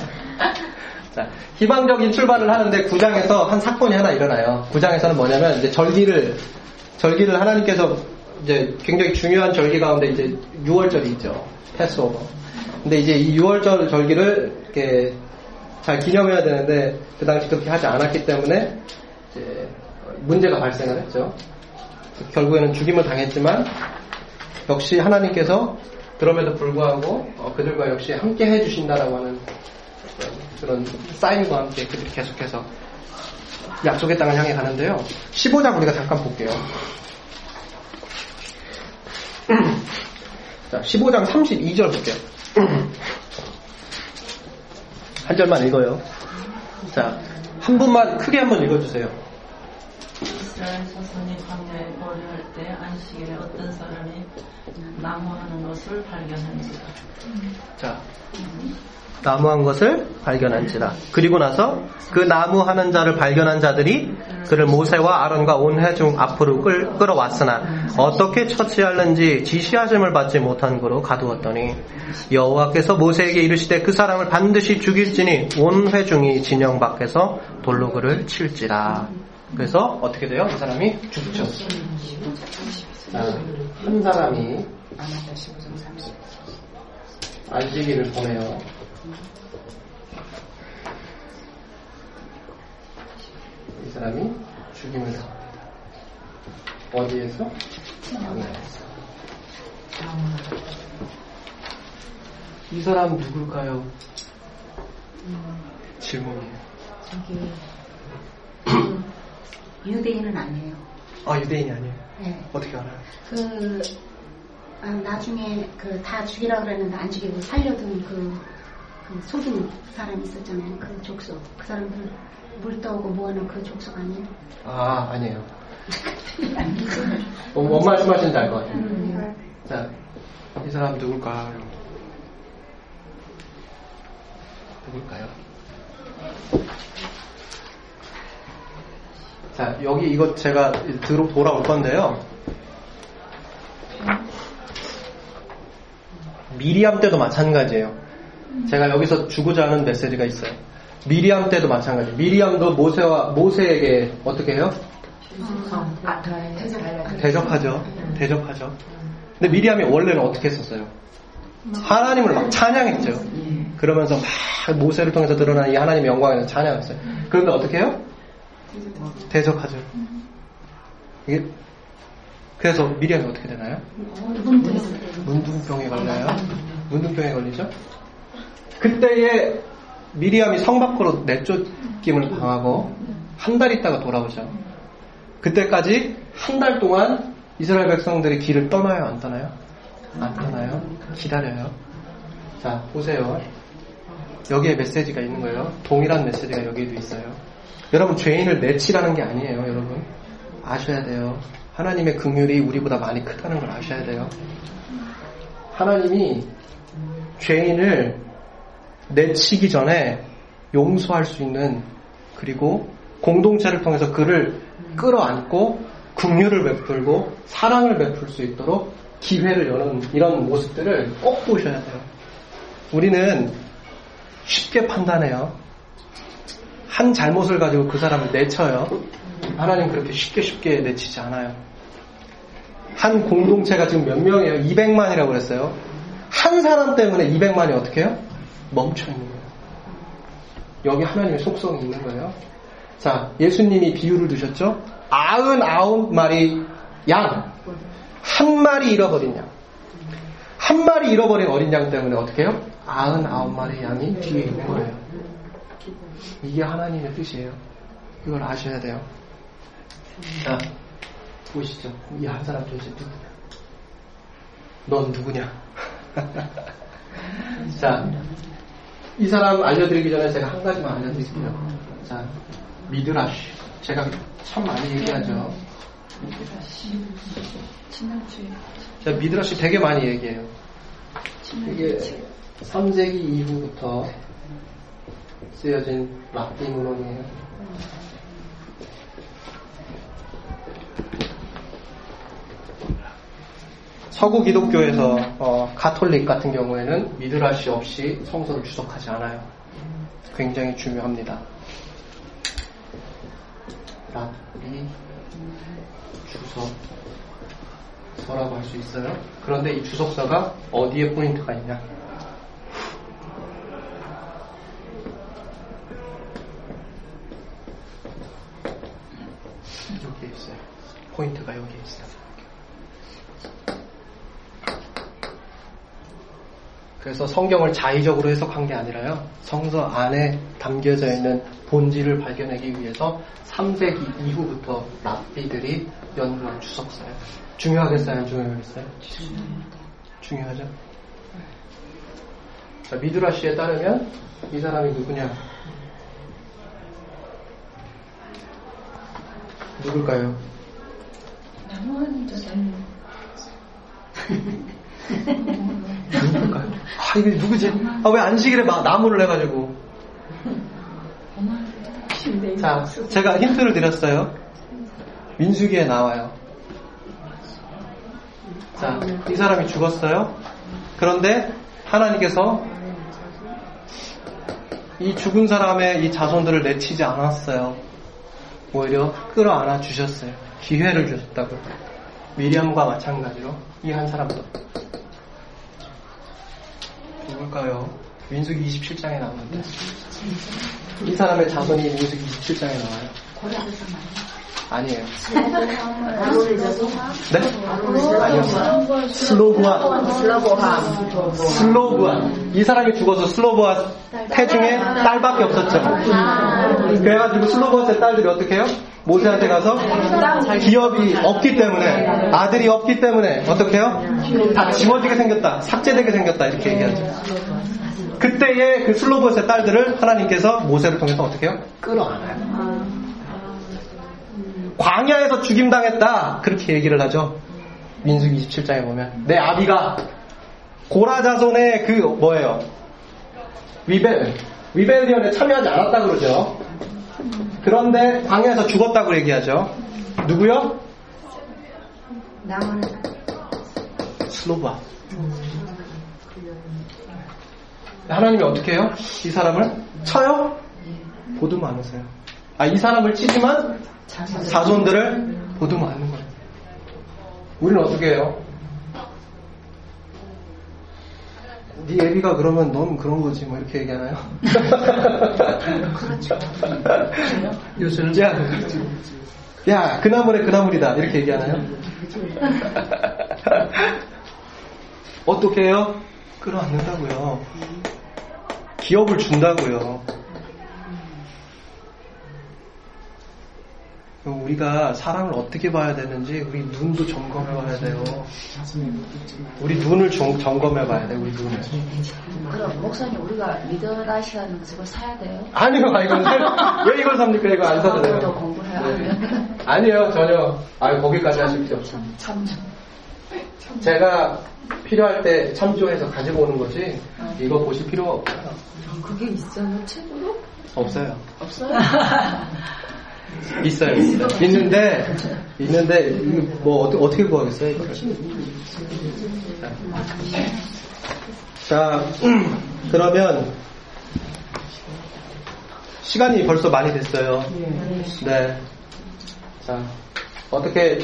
자, 희망적인 출발을 하는데 구장에서 한 사건이 하나 일어나요. 구장에서는 뭐냐면 이제 절기를 절기를 하나님께서 이제 굉장히 중요한 절기 가운데 이제 6월절이 있죠. 패스오버. 근데 이제 이 6월절 절기를 이렇게 잘 기념해야 되는데 그 당시 그렇게 하지 않았기 때문에 이제 문제가 발생을 했죠. 결국에는 죽임을 당했지만 역시 하나님께서 그럼에도 불구하고 어, 그들과 역시 함께 해주신다라고 하는 그런 사인과 함께 그들이 계속해서 약속의 땅을 향해 가는데요. 15장 우리가 잠깐 볼게요. 자, 15장 32절 볼게요. 한 절만 읽어요. 자, 한 분만 크게 한번 읽어주세요. 이스라엘 자손이 광야에 거리할 때 안식일에 어떤 사람이 나무하는 것을 발견한지라. 자, 나무한 것을 발견한지라. 그리고 나서 그 나무하는 자를 발견한 자들이 그를 모세와 아론과 온 회중 앞으로 끌, 끌어왔으나 어떻게 처치하는지 지시하심을 받지 못한 거로 가두었더니 여호와께서 모세에게 이르시되 그 사람을 반드시 죽일지니 온 회중이 진영 밖에서 돌로 그를 칠지라. 그래서 어떻게 돼요? 이 사람이 죽죠. 자, 한 사람이 안식일을 보내요. 이 사람이 죽임을 당합니다. 어디에서? 광야에서. 이 사람 누굴까요? 질문이에요. 유대인은 아니에요. 아, 유대인이 아니에요. 네. 어떻게 알아요? 그 아, 나중에 그 다 죽이라 그랬는데 안 죽이고 살려둔 그, 그 속인 사람 있었잖아요. 그 족속. 그 사람들 물 떠오고 뭐하는 그 족속 아니에요? 아, 아니에요. 뭐, 뭔 말씀하시는지 알 것 같아요. 자, 이 사람 누굴까요? 누굴까요? 자, 여기 이거 제가 들어 돌아올 건데요. 미리암 때도 마찬가지예요. 제가 여기서 주고자 하는 메시지가 있어요. 미리암 때도 마찬가지. 미리암도 모세와 모세에게 어떻게 해요? 대적하죠. 대적하죠. 근데 미리암이 원래는 어떻게 했었어요? 하나님을 막 찬양했죠. 그러면서 막 모세를 통해서 드러나는 이 하나님의 영광에서 찬양했어요. 그런데 어떻게 해요? 대적하죠. 이게 그래서 미리암이 어떻게 되나요? 문둥병에 걸려요. 문둥병에 걸리죠. 그때에 미리암이 성 밖으로 내쫓김을 당하고 한 달 있다가 돌아오죠. 그때까지 한 달 동안 이스라엘 백성들이 길을 떠나요, 안 떠나요? 안 떠나요. 기다려요. 자, 보세요. 여기에 메시지가 있는 거예요. 동일한 메시지가 여기에도 있어요. 여러분, 죄인을 내치라는 게 아니에요, 여러분. 아셔야 돼요. 하나님의 긍휼이 우리보다 많이 크다는 걸 아셔야 돼요. 하나님이 죄인을 내치기 전에 용서할 수 있는 그리고 공동체를 통해서 그를 끌어안고 긍휼을 베풀고 사랑을 베풀 수 있도록 기회를 여는 이런 모습들을 꼭 보셔야 돼요. 우리는 쉽게 판단해요. 한 잘못을 가지고 그 사람을 내쳐요. 하나님 그렇게 쉽게 쉽게 내치지 않아요. 한 공동체가 지금 몇 명이에요? 200만이라고 그랬어요. 한 사람 때문에 200만이 어떻게 해요? 멈춰 있는 거예요. 여기 하나님의 속성이 있는 거예요. 자, 예수님이 비유를 두셨죠? 아흔 아홉 마리 양. 한 마리 잃어버린 양. 한 마리 잃어버린 어린 양 때문에 어떻게 해요? 아흔 아홉 마리 양이 뒤에 있는 거예요. 이게 하나님의 뜻이에요. 이걸 아셔야 돼요. 자, 보시죠. 이 한 사람 도대체 누구냐? 넌 누구냐? 자, 이 사람 알려드리기 전에 제가 한 가지만 알려드릴게요. 자, 미드라쉬. 제가 참 많이 얘기하죠. 자, 미드라쉬 되게 많이 얘기해요. 이게 3세기 이후부터 쓰여진 라틴 문헌이에요. 서구 기독교에서 어, 가톨릭 같은 경우에는 미드라시 없이 성서를 주석하지 않아요. 굉장히 중요합니다. 랍비 주석 서라고 할 수 있어요. 그런데 이 주석서가 어디에 포인트가 있냐? 포인트가 여기에 있어요. 그래서 성경을 자의적으로 해석한 게 아니라요. 성서 안에 담겨져 있는 본질을 발견하기 위해서 3세기 이후부터 랍비들이 연구한 주석서예요. 중요하겠어요? 안 중요하겠어요? 중요하죠. 자, 미드라 씨에 따르면 이 사람이 누구냐? 누굴까요? 누굴까요? 아, 이게 누구지? 아, 왜 안식일에 막 나무를 해가지고. 자, 제가 힌트를 드렸어요. 민수기에 나와요. 자, 이 사람이 죽었어요. 그런데 하나님께서 이 죽은 사람의 이 자손들을 내치지 않았어요. 오히려 끌어안아 주셨어요. 기회를 주셨다고. 미리암과 마찬가지로 이 한 사람도. 누굴까요? 민수기 27장에 나오는데. 이 사람의 자손이 민수기 27장에 나와요. 아니에요. 네? 아니요. 슬로브아. 슬로브아. 이 사람이 죽어서 슬로브아 태중에 딸밖에 없었죠. 그래가지고 슬로브아의 딸들이 어떻게 해요? 모세한테 가서 기업이 없기 때문에 아들이 없기 때문에 어떻게 해요? 다 지워지게 생겼다. 삭제되게 생겼다. 이렇게 얘기하죠. 그때의 그 슬로브아의 딸들을 하나님께서 모세를 통해서 어떻게 해요? 끌어안아요. 광야에서 죽임당했다. 그렇게 얘기를 하죠. 민수기 27장에 보면. 내 아비가 고라 자손의 그 뭐예요? 위벨, 위벨리언에 참여하지 않았다 그러죠. 그런데 광야에서 죽었다고 얘기하죠. 누구요? 슬로바. 하나님이 어떻게 해요? 이 사람을 쳐요? 보듬어 안으세요. 아, 이 사람을 치지만 자손들을 보듬어 안는 거예요. 우리는 어떻게 해요? 네 애비가 그러면 넌 그런 거지 뭐 이렇게 얘기하나요? 그렇죠. 요새는 야, 야 그 나물에 그 나물이다 이렇게 얘기하나요? 어떻게 해요? 끌어안는다고요. 기업을 준다고요. 우리가 사람을 어떻게 봐야 되는지 우리 눈도 점검해 봐야 돼요. 우리 눈을 점, 점검해 봐야 돼, 우리 눈을. 그럼 목사님 우리가 미드라시아는 그걸 사야 돼요? 아니요, 이건 살- 왜 이걸 삽니까? 이거 안 사도 돼요. 또 공부해야 하면 아니요, 전혀. 아유, 거기까지 하실 필요 없어요. 참 제가 필요할 때 참조해서 가지고 오는 거지, 이거 보실 필요가 없어요. 그게 있어요 책으로? 없어요. 없어요? 있어요. 있는데, 있는데, 이거 뭐, 어떻게, 어떻게 구하겠어요, 이거를. 자, 그러면, 시간이 벌써 많이 됐어요. 네. 자, 어떻게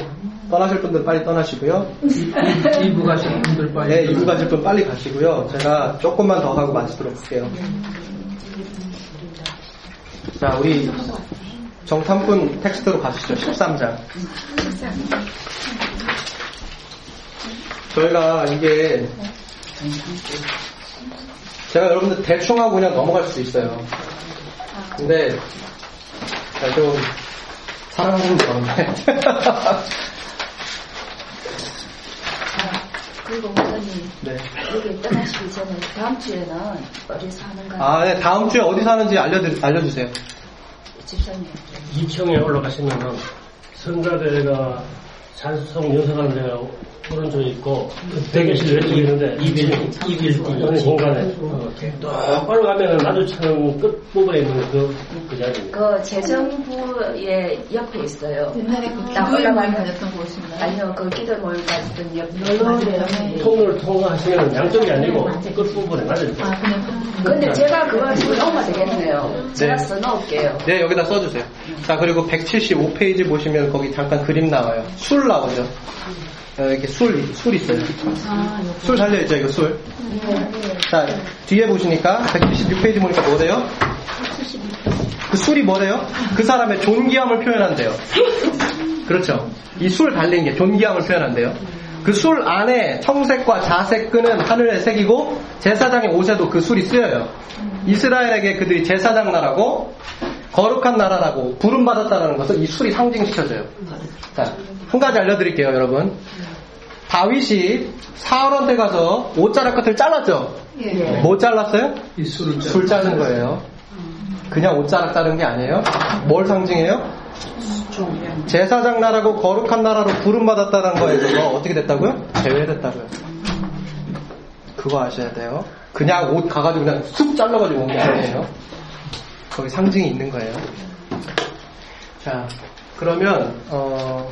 떠나실 분들 빨리 떠나시고요. 2부 가시는 분들 빨리. 네, 이부 가실 분 빨리 가시고요. 제가 조금만 더 하고 마치도록 할게요. 자, 우리 정탐꾼 텍스트로 가시죠. 13장. 저희가 이게 제가 여러분들 대충 하고 그냥 넘어갈 수 있어요. 근데 제가 좀 사랑하는 그런데 그리고 목사님 네. 여기 떠나시기 전에 다음 주에는 어디서 하는가요? 아, 네. 다음 주에 어디 사는지 알려드, 알려주세요. 집사님 이청에 올라가시면은 성가대가 산수성 연습하는 데가 오른쪽에 있고 대교실 왼쪽에 있는데 이빌 이빌 어느 공간에 똑바로 가면은 마주치는 끝 부분에 있는 그, 그 자리. 그 재정부의 옆에 있어요. 옛날에 그나 기도회 모임 올라가면- 가졌던 곳인가요? 아니요 그 기도 모임 갔던 옆에 통로를 통과하시면 양쪽이 아니고 끝 부분에 맞아요. 아 그냥 그 근데 제가 그걸 써놓으면 되겠네요. 제가 네. 써놓을게요. 네, 여기다 써주세요. 자, 그리고 175페이지 보시면 거기 잠깐 그림 나와요. 술 나오죠. 어, 이렇게 술, 술 있어요. 술 달려있죠, 이거 술. 자, 뒤에 보시니까 176페이지 보니까 뭐래요? 그 술이 뭐래요? 그 사람의 존귀함을 표현한대요. 그렇죠. 이 술 달린 게 존귀함을 표현한대요. 그 술 안에 청색과 자색 끈은 하늘에 새기고 제사장의 옷에도 그 술이 쓰여요. 이스라엘에게 그들이 제사장 나라고 거룩한 나라라고 부름받았다는 것을 이 술이 상징시켜줘요. 자, 한 가지 알려드릴게요, 여러분. 다윗이 사울한테 가서 옷자락 끝을 잘랐죠? 예. 뭐 잘랐어요? 이 술을 술 자른 거예요. 그냥 옷자락 자른 게 아니에요. 뭘 상징해요? 제사장 나라고 거룩한 나라로 부름받았다는 거에서 어떻게 됐다고요? 제외됐다고요. 그거 아셔야 돼요. 그냥 옷 가가지고 그냥 쑥 잘라가지고 온 게 아니에요. 거기 상징이 있는 거예요. 자, 그러면 어,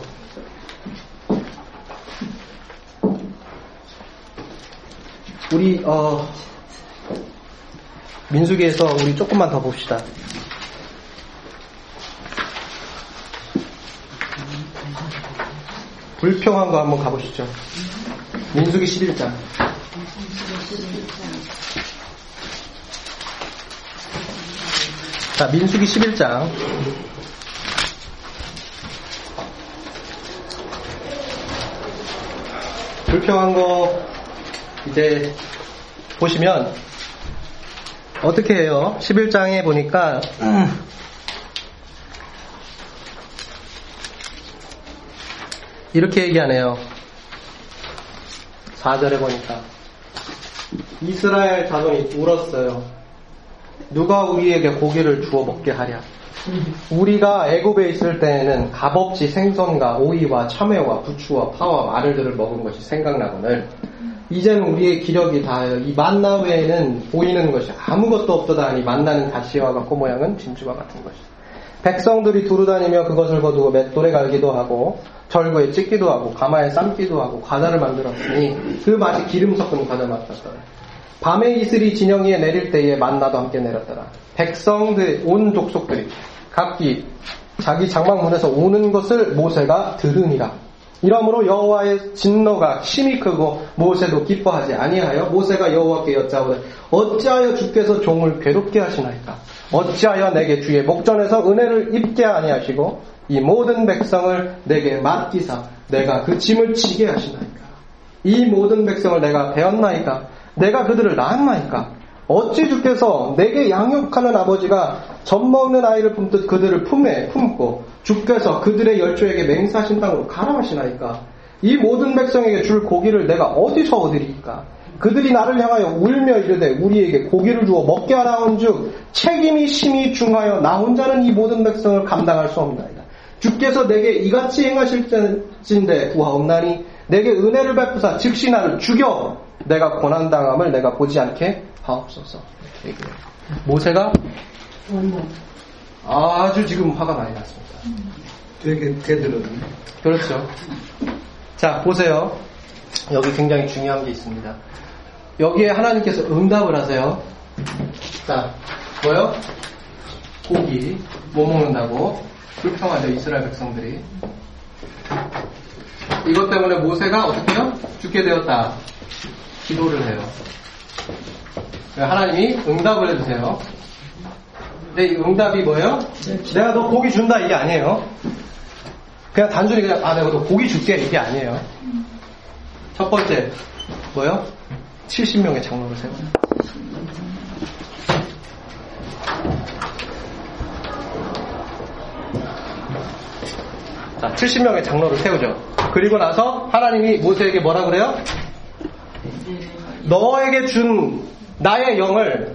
우리 어, 민수기에서 우리 조금만 더 봅시다. 불평한 거 한번 가보시죠. 민수기 11장. 자, 민수기 11장. 불평한 거 이제 보시면 어떻게 해요? 11장에 보니까 이렇게 얘기하네요. 4절에 보니까 이스라엘 자손이 울었어요. 누가 우리에게 고기를 주어 먹게 하랴? 우리가 애굽에 있을 때에는 값없이 생선과 오이와 참외와 부추와 파와 마늘들을 먹은 것이 생각나거늘 이제는 우리의 기력이 다하여 이 만나 외에는 보이는 것이 아무것도 없도다 하니 만나는 가시와 같고 모양은 진주와 같은 것이다. 백성들이 두루다니며 그것을 거두고 맷돌에 갈기도 하고 절구에 찢기도 하고 가마에 삶기도 하고 과자를 만들었으니 그 맛이 기름 섞은 과자 맛이었더라. 밤에 이슬이 진영 위에 내릴 때에 만나도 함께 내렸더라. 백성들 온 족속들이 각기 자기 장막문에서 오는 것을 모세가 들으니라. 이러므로 여호와의 진노가 심히 크고 모세도 기뻐하지 아니하여 모세가 여호와께 여짜오되 어찌하여 주께서 종을 괴롭게 하시나이까? 어찌하여 내게 주의 목전에서 은혜를 입게 아니하시고 이 모든 백성을 내게 맡기사 내가 그 짐을 지게 하시나이까? 이 모든 백성을 내가 배웠나이까? 내가 그들을 낳았나이까 어찌 주께서 내게 양육하는 아버지가 젖 먹는 아이를 품듯 그들을 품에 품고 주께서 그들의 열조에게 맹사신 땅으로 가라하시나이까? 이 모든 백성에게 줄 고기를 내가 어디서 얻으리까? 그들이 나를 향하여 울며 이르되 우리에게 고기를 주어 먹게 하라 온즉 책임이 심히 중하여 나 혼자는 이 모든 백성을 감당할 수 없나이다. 주께서 내게 이같이 행하실진데 구하옵나니 내게 은혜를 베푸사 즉시 나를 죽여 내가 고난당함을 내가 보지 않게 하옵소서 이렇게 얘기해요. 모세가 아주 지금 화가 많이 났습니다. 되게 되들은 그렇죠. 자, 보세요. 여기 굉장히 중요한 게 있습니다. 여기에 하나님께서 응답을 하세요. 자, 뭐요? 고기, 뭐 먹는다고? 불평하죠, 이스라엘 백성들이. 이것 때문에 모세가 어떻게 해요? 죽게 되었다. 기도를 해요. 하나님이 응답을 해주세요. 근데 이 응답이 뭐예요? 내가 너 고기 준다 이게 아니에요. 그냥 단순히 그냥 아 내가 너 고기 줄게 이게 아니에요. 첫 번째 뭐요? 70명의 장로를 세워요. 자, 70명의 장로를 세우죠. 그리고 나서 하나님이 모세에게 뭐라 그래요? 너에게 준 나의 영을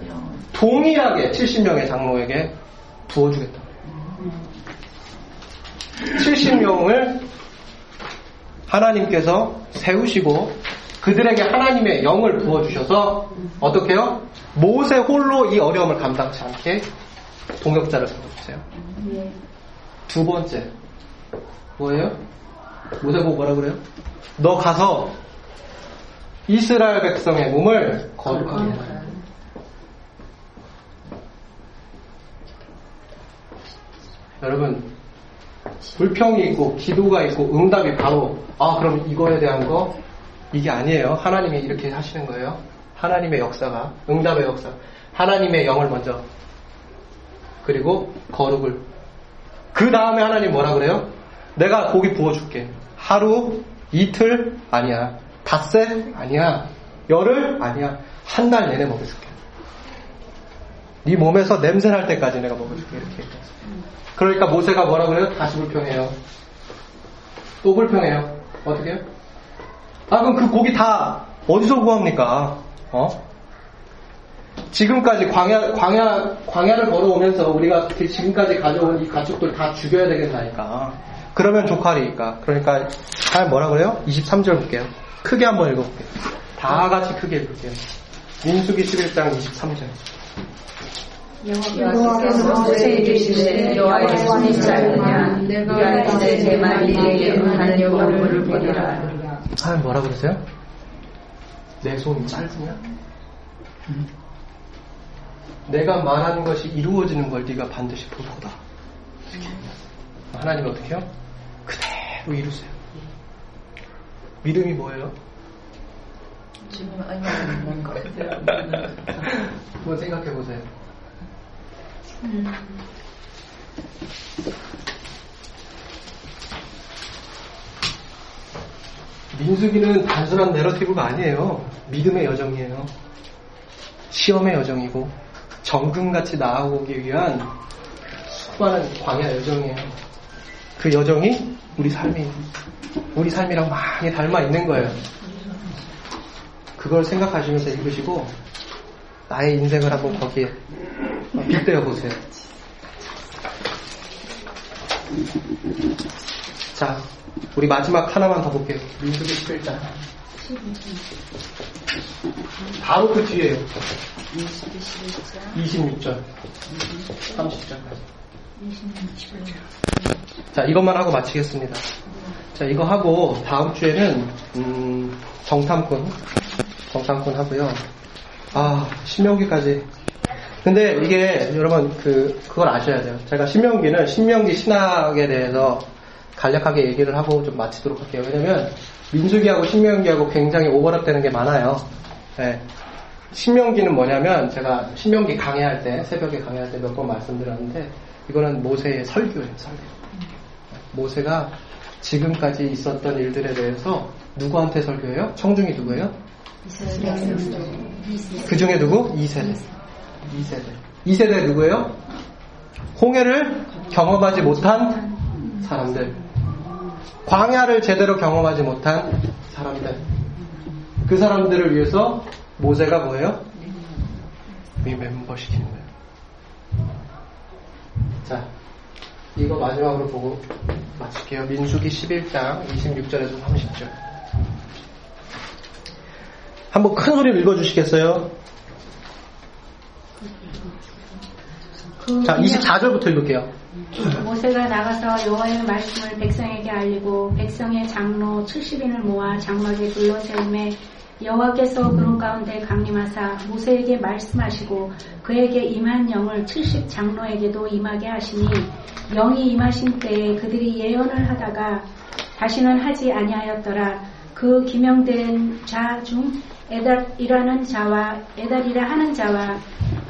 동일하게 70명의 장로에게 부어주겠다. 70명을 하나님께서 세우시고 그들에게 하나님의 영을 부어주셔서 어떻게요? 모세 홀로 이 어려움을 감당치 않게 동역자를 세워주세요. 두 번째 뭐예요? 모세 보고 뭐라 그래요? 너 가서 이스라엘 백성의 몸을 거룩하게 해라. 여러분 불평이 있고 기도가 있고 응답이 바로 아 그럼 이거에 대한 거 이게 아니에요. 하나님이 이렇게 하시는 거예요. 하나님의 역사가 응답의 역사. 하나님의 영을 먼저 그리고 거룩을 그 다음에 하나님 뭐라 그래요? 내가 고기 부어줄게. 하루 이틀 아니야. 닷새 아니야. 열흘 아니야. 한 달 내내 먹여줄게. 네 몸에서 냄새 날 때까지 내가 먹여줄게. 이렇게. 그러니까 모세가 뭐라 그래요? 다시 불평해요. 또 불평해요. 어떻게 해요? 아, 그럼 그 고기 다 어디서 구합니까? 어? 지금까지 광야, 광야, 광야를 걸어오면서 우리가 지금까지 가져온 이 가축들 다 죽여야 되겠다니까. 그러면 조카리니까. 그러니까, 잘 뭐라 그래요? 23절 볼게요. 크게 한번 읽어볼게요. 다 같이 크게 읽을게요. 민수기 11장 23절. 여호와께서 모세에게 이르시되 너의 손이 짧으냐 내가 이제 내게 응하는 여호와를 보리라 아, 뭐라 그러세요? 내 손이 짧으냐? 내가 말하는 것이 이루어지는 걸 네가 반드시 볼 거다. 하나님 어떻게 해요? 그대로 이루세요. 믿음이 뭐예요? 지금 아니면 뭔가 그대로 한번 생각해 보세요. 민수기는 단순한 내러티브가 아니에요. 믿음의 여정이에요. 시험의 여정이고 정금같이 나아오기 위한 수많은 광야 여정이에요. 그 여정이 우리 삶이 우리 삶이랑 많이 닮아 있는 거예요. 그걸 생각하시면서 읽으시고 나의 인생을 한번 거기에 빗대어 보세요. 자, 우리 마지막 하나만 더 볼게요. 민수기 11장. 바로 그 뒤에요. 26절. 30절까지. 자, 이것만 하고 마치겠습니다. 자, 이거 하고 다음 주에는 음, 정탐꾼, 정탐꾼 하고요. 아, 신명기까지. 근데 이게 여러분 그 그걸 아셔야 돼요. 제가 신명기는 신명기 신학에 대해서 간략하게 얘기를 하고 좀 마치도록 할게요. 왜냐면 민수기하고 신명기하고 굉장히 오버랩되는 게 많아요. 네. 신명기는 뭐냐면 제가 신명기 강의할 때 새벽에 강의할 때 몇 번 말씀드렸는데 이거는 모세의 설교예요. 설교. 모세가 지금까지 있었던 일들에 대해서 누구한테 설교해요? 청중이 누구예요? 그 중에 누구? 2세대. 2세대. 2세대 누구예요? 홍해를 경험하지 못한 사람들. 광야를 제대로 경험하지 못한 사람들. 그 사람들을 위해서 모세가 뭐예요? 리멤버 시키는 거예요. 자, 이거 마지막으로 보고 마칠게요. 민수기 11장 26절에서 30절. 한번 큰 소리로 읽어주시겠어요? 자, 24절부터 읽을게요. 모세가 나가서 여호와의 말씀을 백성에게 알리고 백성의 장로 70인을 모아 장막에 둘러세움에 여호와께서 그런 가운데 강림하사 모세에게 말씀하시고 그에게 임한 영을 70 장로에게도 임하게 하시니 영이 임하신 때에 그들이 예언을 하다가 다시는 하지 아니하였더라. 그 기명된 자 중 에달이라는 자와 에달이라 하는 자와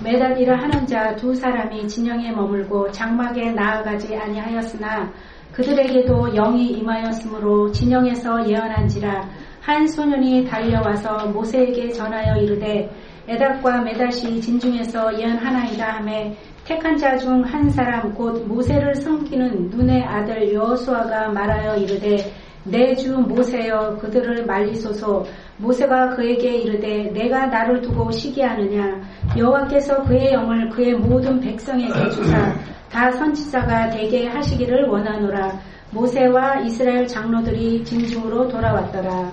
메달이라 하는 자 두 사람이 진영에 머물고 장막에 나아가지 아니하였으나 그들에게도 영이 임하였으므로 진영에서 예언한지라 한 소년이 달려와서 모세에게 전하여 이르되 에달과 메달이 진중에서 예언하나이다 하매 택한 자 중 한 사람 곧 모세를 섬기는 눈의 아들 여호수아가 말하여 이르되 내 주 모세여 그들을 말리소서. 모세가 그에게 이르되 내가 나를 두고 시기하느냐? 여호와께서 그의 영을 그의 모든 백성에게 주사 다 선지자가 되게 하시기를 원하노라 모세와 이스라엘 장로들이 진중으로 돌아왔더라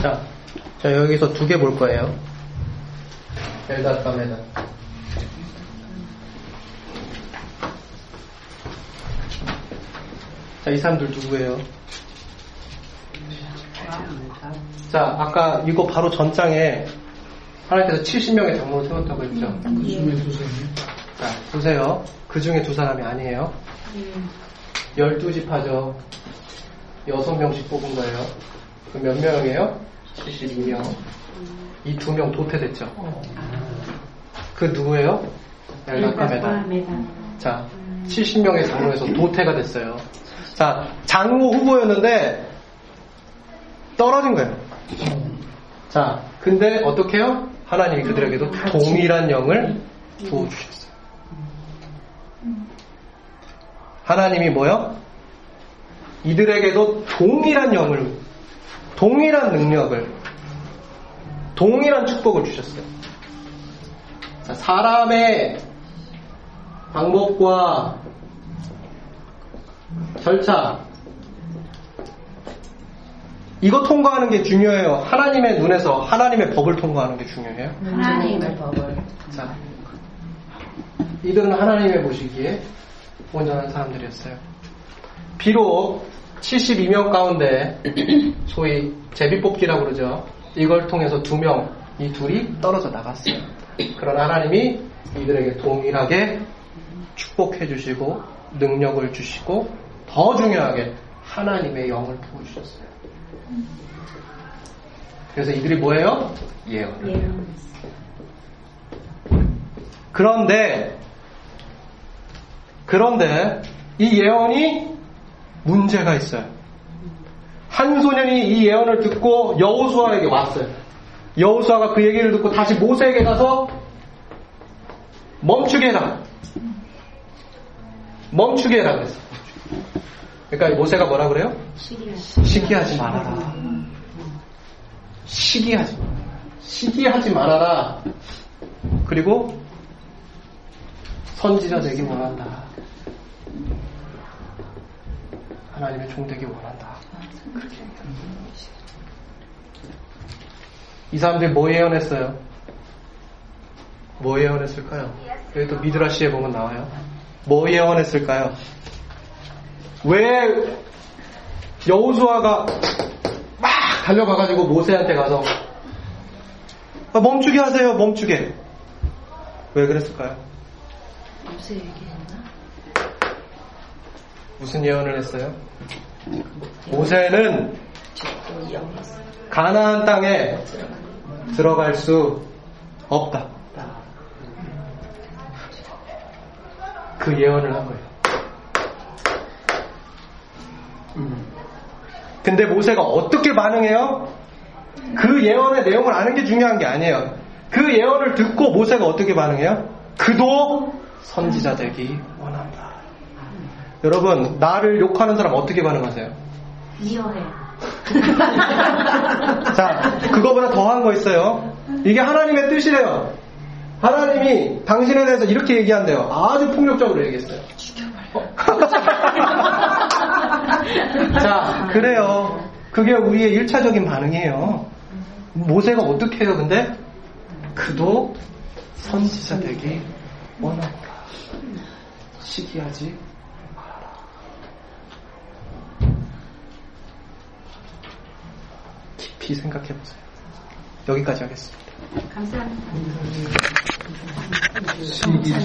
자, 자 여기서 두 개 볼 거예요. 엘닷과 메닷. 자, 이 사람들 누구예요? 자, 아까 이거 바로 전장에 하나님께서 70명의 장로를 세웠다고 했죠. 그 중에 두 사람이 자, 보세요. 그 중에 두 사람이 아니에요. 12지파죠. 6명씩 뽑은 거예요. 그 몇 명이에요? 72명. 이 두 명 도태됐죠. 그 누구예요? 엘라카 메다. 자, 70명의 장로에서 도태가 됐어요. 자, 장로 후보였는데 떨어진 거예요. 자, 근데 어떻게 해요? 하나님이 그들에게도 동일한 영을 부어주셨어요. 하나님이 뭐요? 이들에게도 동일한 영을 동일한 능력을, 동일한 축복을 주셨어요. 자, 사람의 방법과 절차, 이거 통과하는 게 중요해요. 하나님의 눈에서 하나님의 법을 통과하는 게 중요해요. 하나님의 법을. 자, 이들은 하나님의 보시기에 온전한 사람들이었어요. 비록 72명 가운데 소위 제비뽑기라고 그러죠. 이걸 통해서 두 명, 이 둘이 떨어져 나갔어요. 그러나 하나님이 이들에게 동일하게 축복해 주시고 능력을 주시고 더 중요하게 하나님의 영을 부어주셨어요. 그래서 이들이 뭐예요? 예언. 그런데 그런데 이 예언이 문제가 있어요. 한 소년이 이 예언을 듣고 여호수아에게 왔어요. 여호수아가 그 얘기를 듣고 다시 모세에게 가서 멈추게 해라. 멈추게 해라 그랬어. 그러니까 모세가 뭐라 그래요? 시기하지 말아라. 시기하지 마. 시기하지 말아라. 그리고 선지자 되기 원한다. 하나님의 종 되기 원한다. 그렇게. 이 사람들이 뭐 예언했어요? 뭐 예언했을까요? 여기 또 미드라시에 보면 나와요. 뭐 예언했을까요? 왜 여우수아가 막 달려가가지고 모세한테 가서 아, 멈추게 하세요, 멈추게. 왜 그랬을까요? 무슨 얘기했나? 무슨 예언을 했어요? 모세는. 가나안 땅에 들어갈 수 없다. 그 예언을 한 거예요. 음. 근데 모세가 어떻게 반응해요? 그 예언의 내용을 아는 게 중요한 게 아니에요. 그 예언을 듣고 모세가 어떻게 반응해요? 그도 선지자 되기 원한다. 여러분, 나를 욕하는 사람 어떻게 반응하세요? 이어해. 자, 그거보다 더한 거 있어요. 이게 하나님의 뜻이래요. 하나님이 당신에 대해서 이렇게 얘기한대요. 아주 폭력적으로 얘기했어요. 어? 자, 그래요. 그게 우리의 일차적인 반응이에요. 모세가 어떻게 해요, 근데? 그도 선지자 되기 원한다. 시기하지 말아라. 깊이 생각해 보세요. 여기까지 하겠습니다. 감사합니다. 시기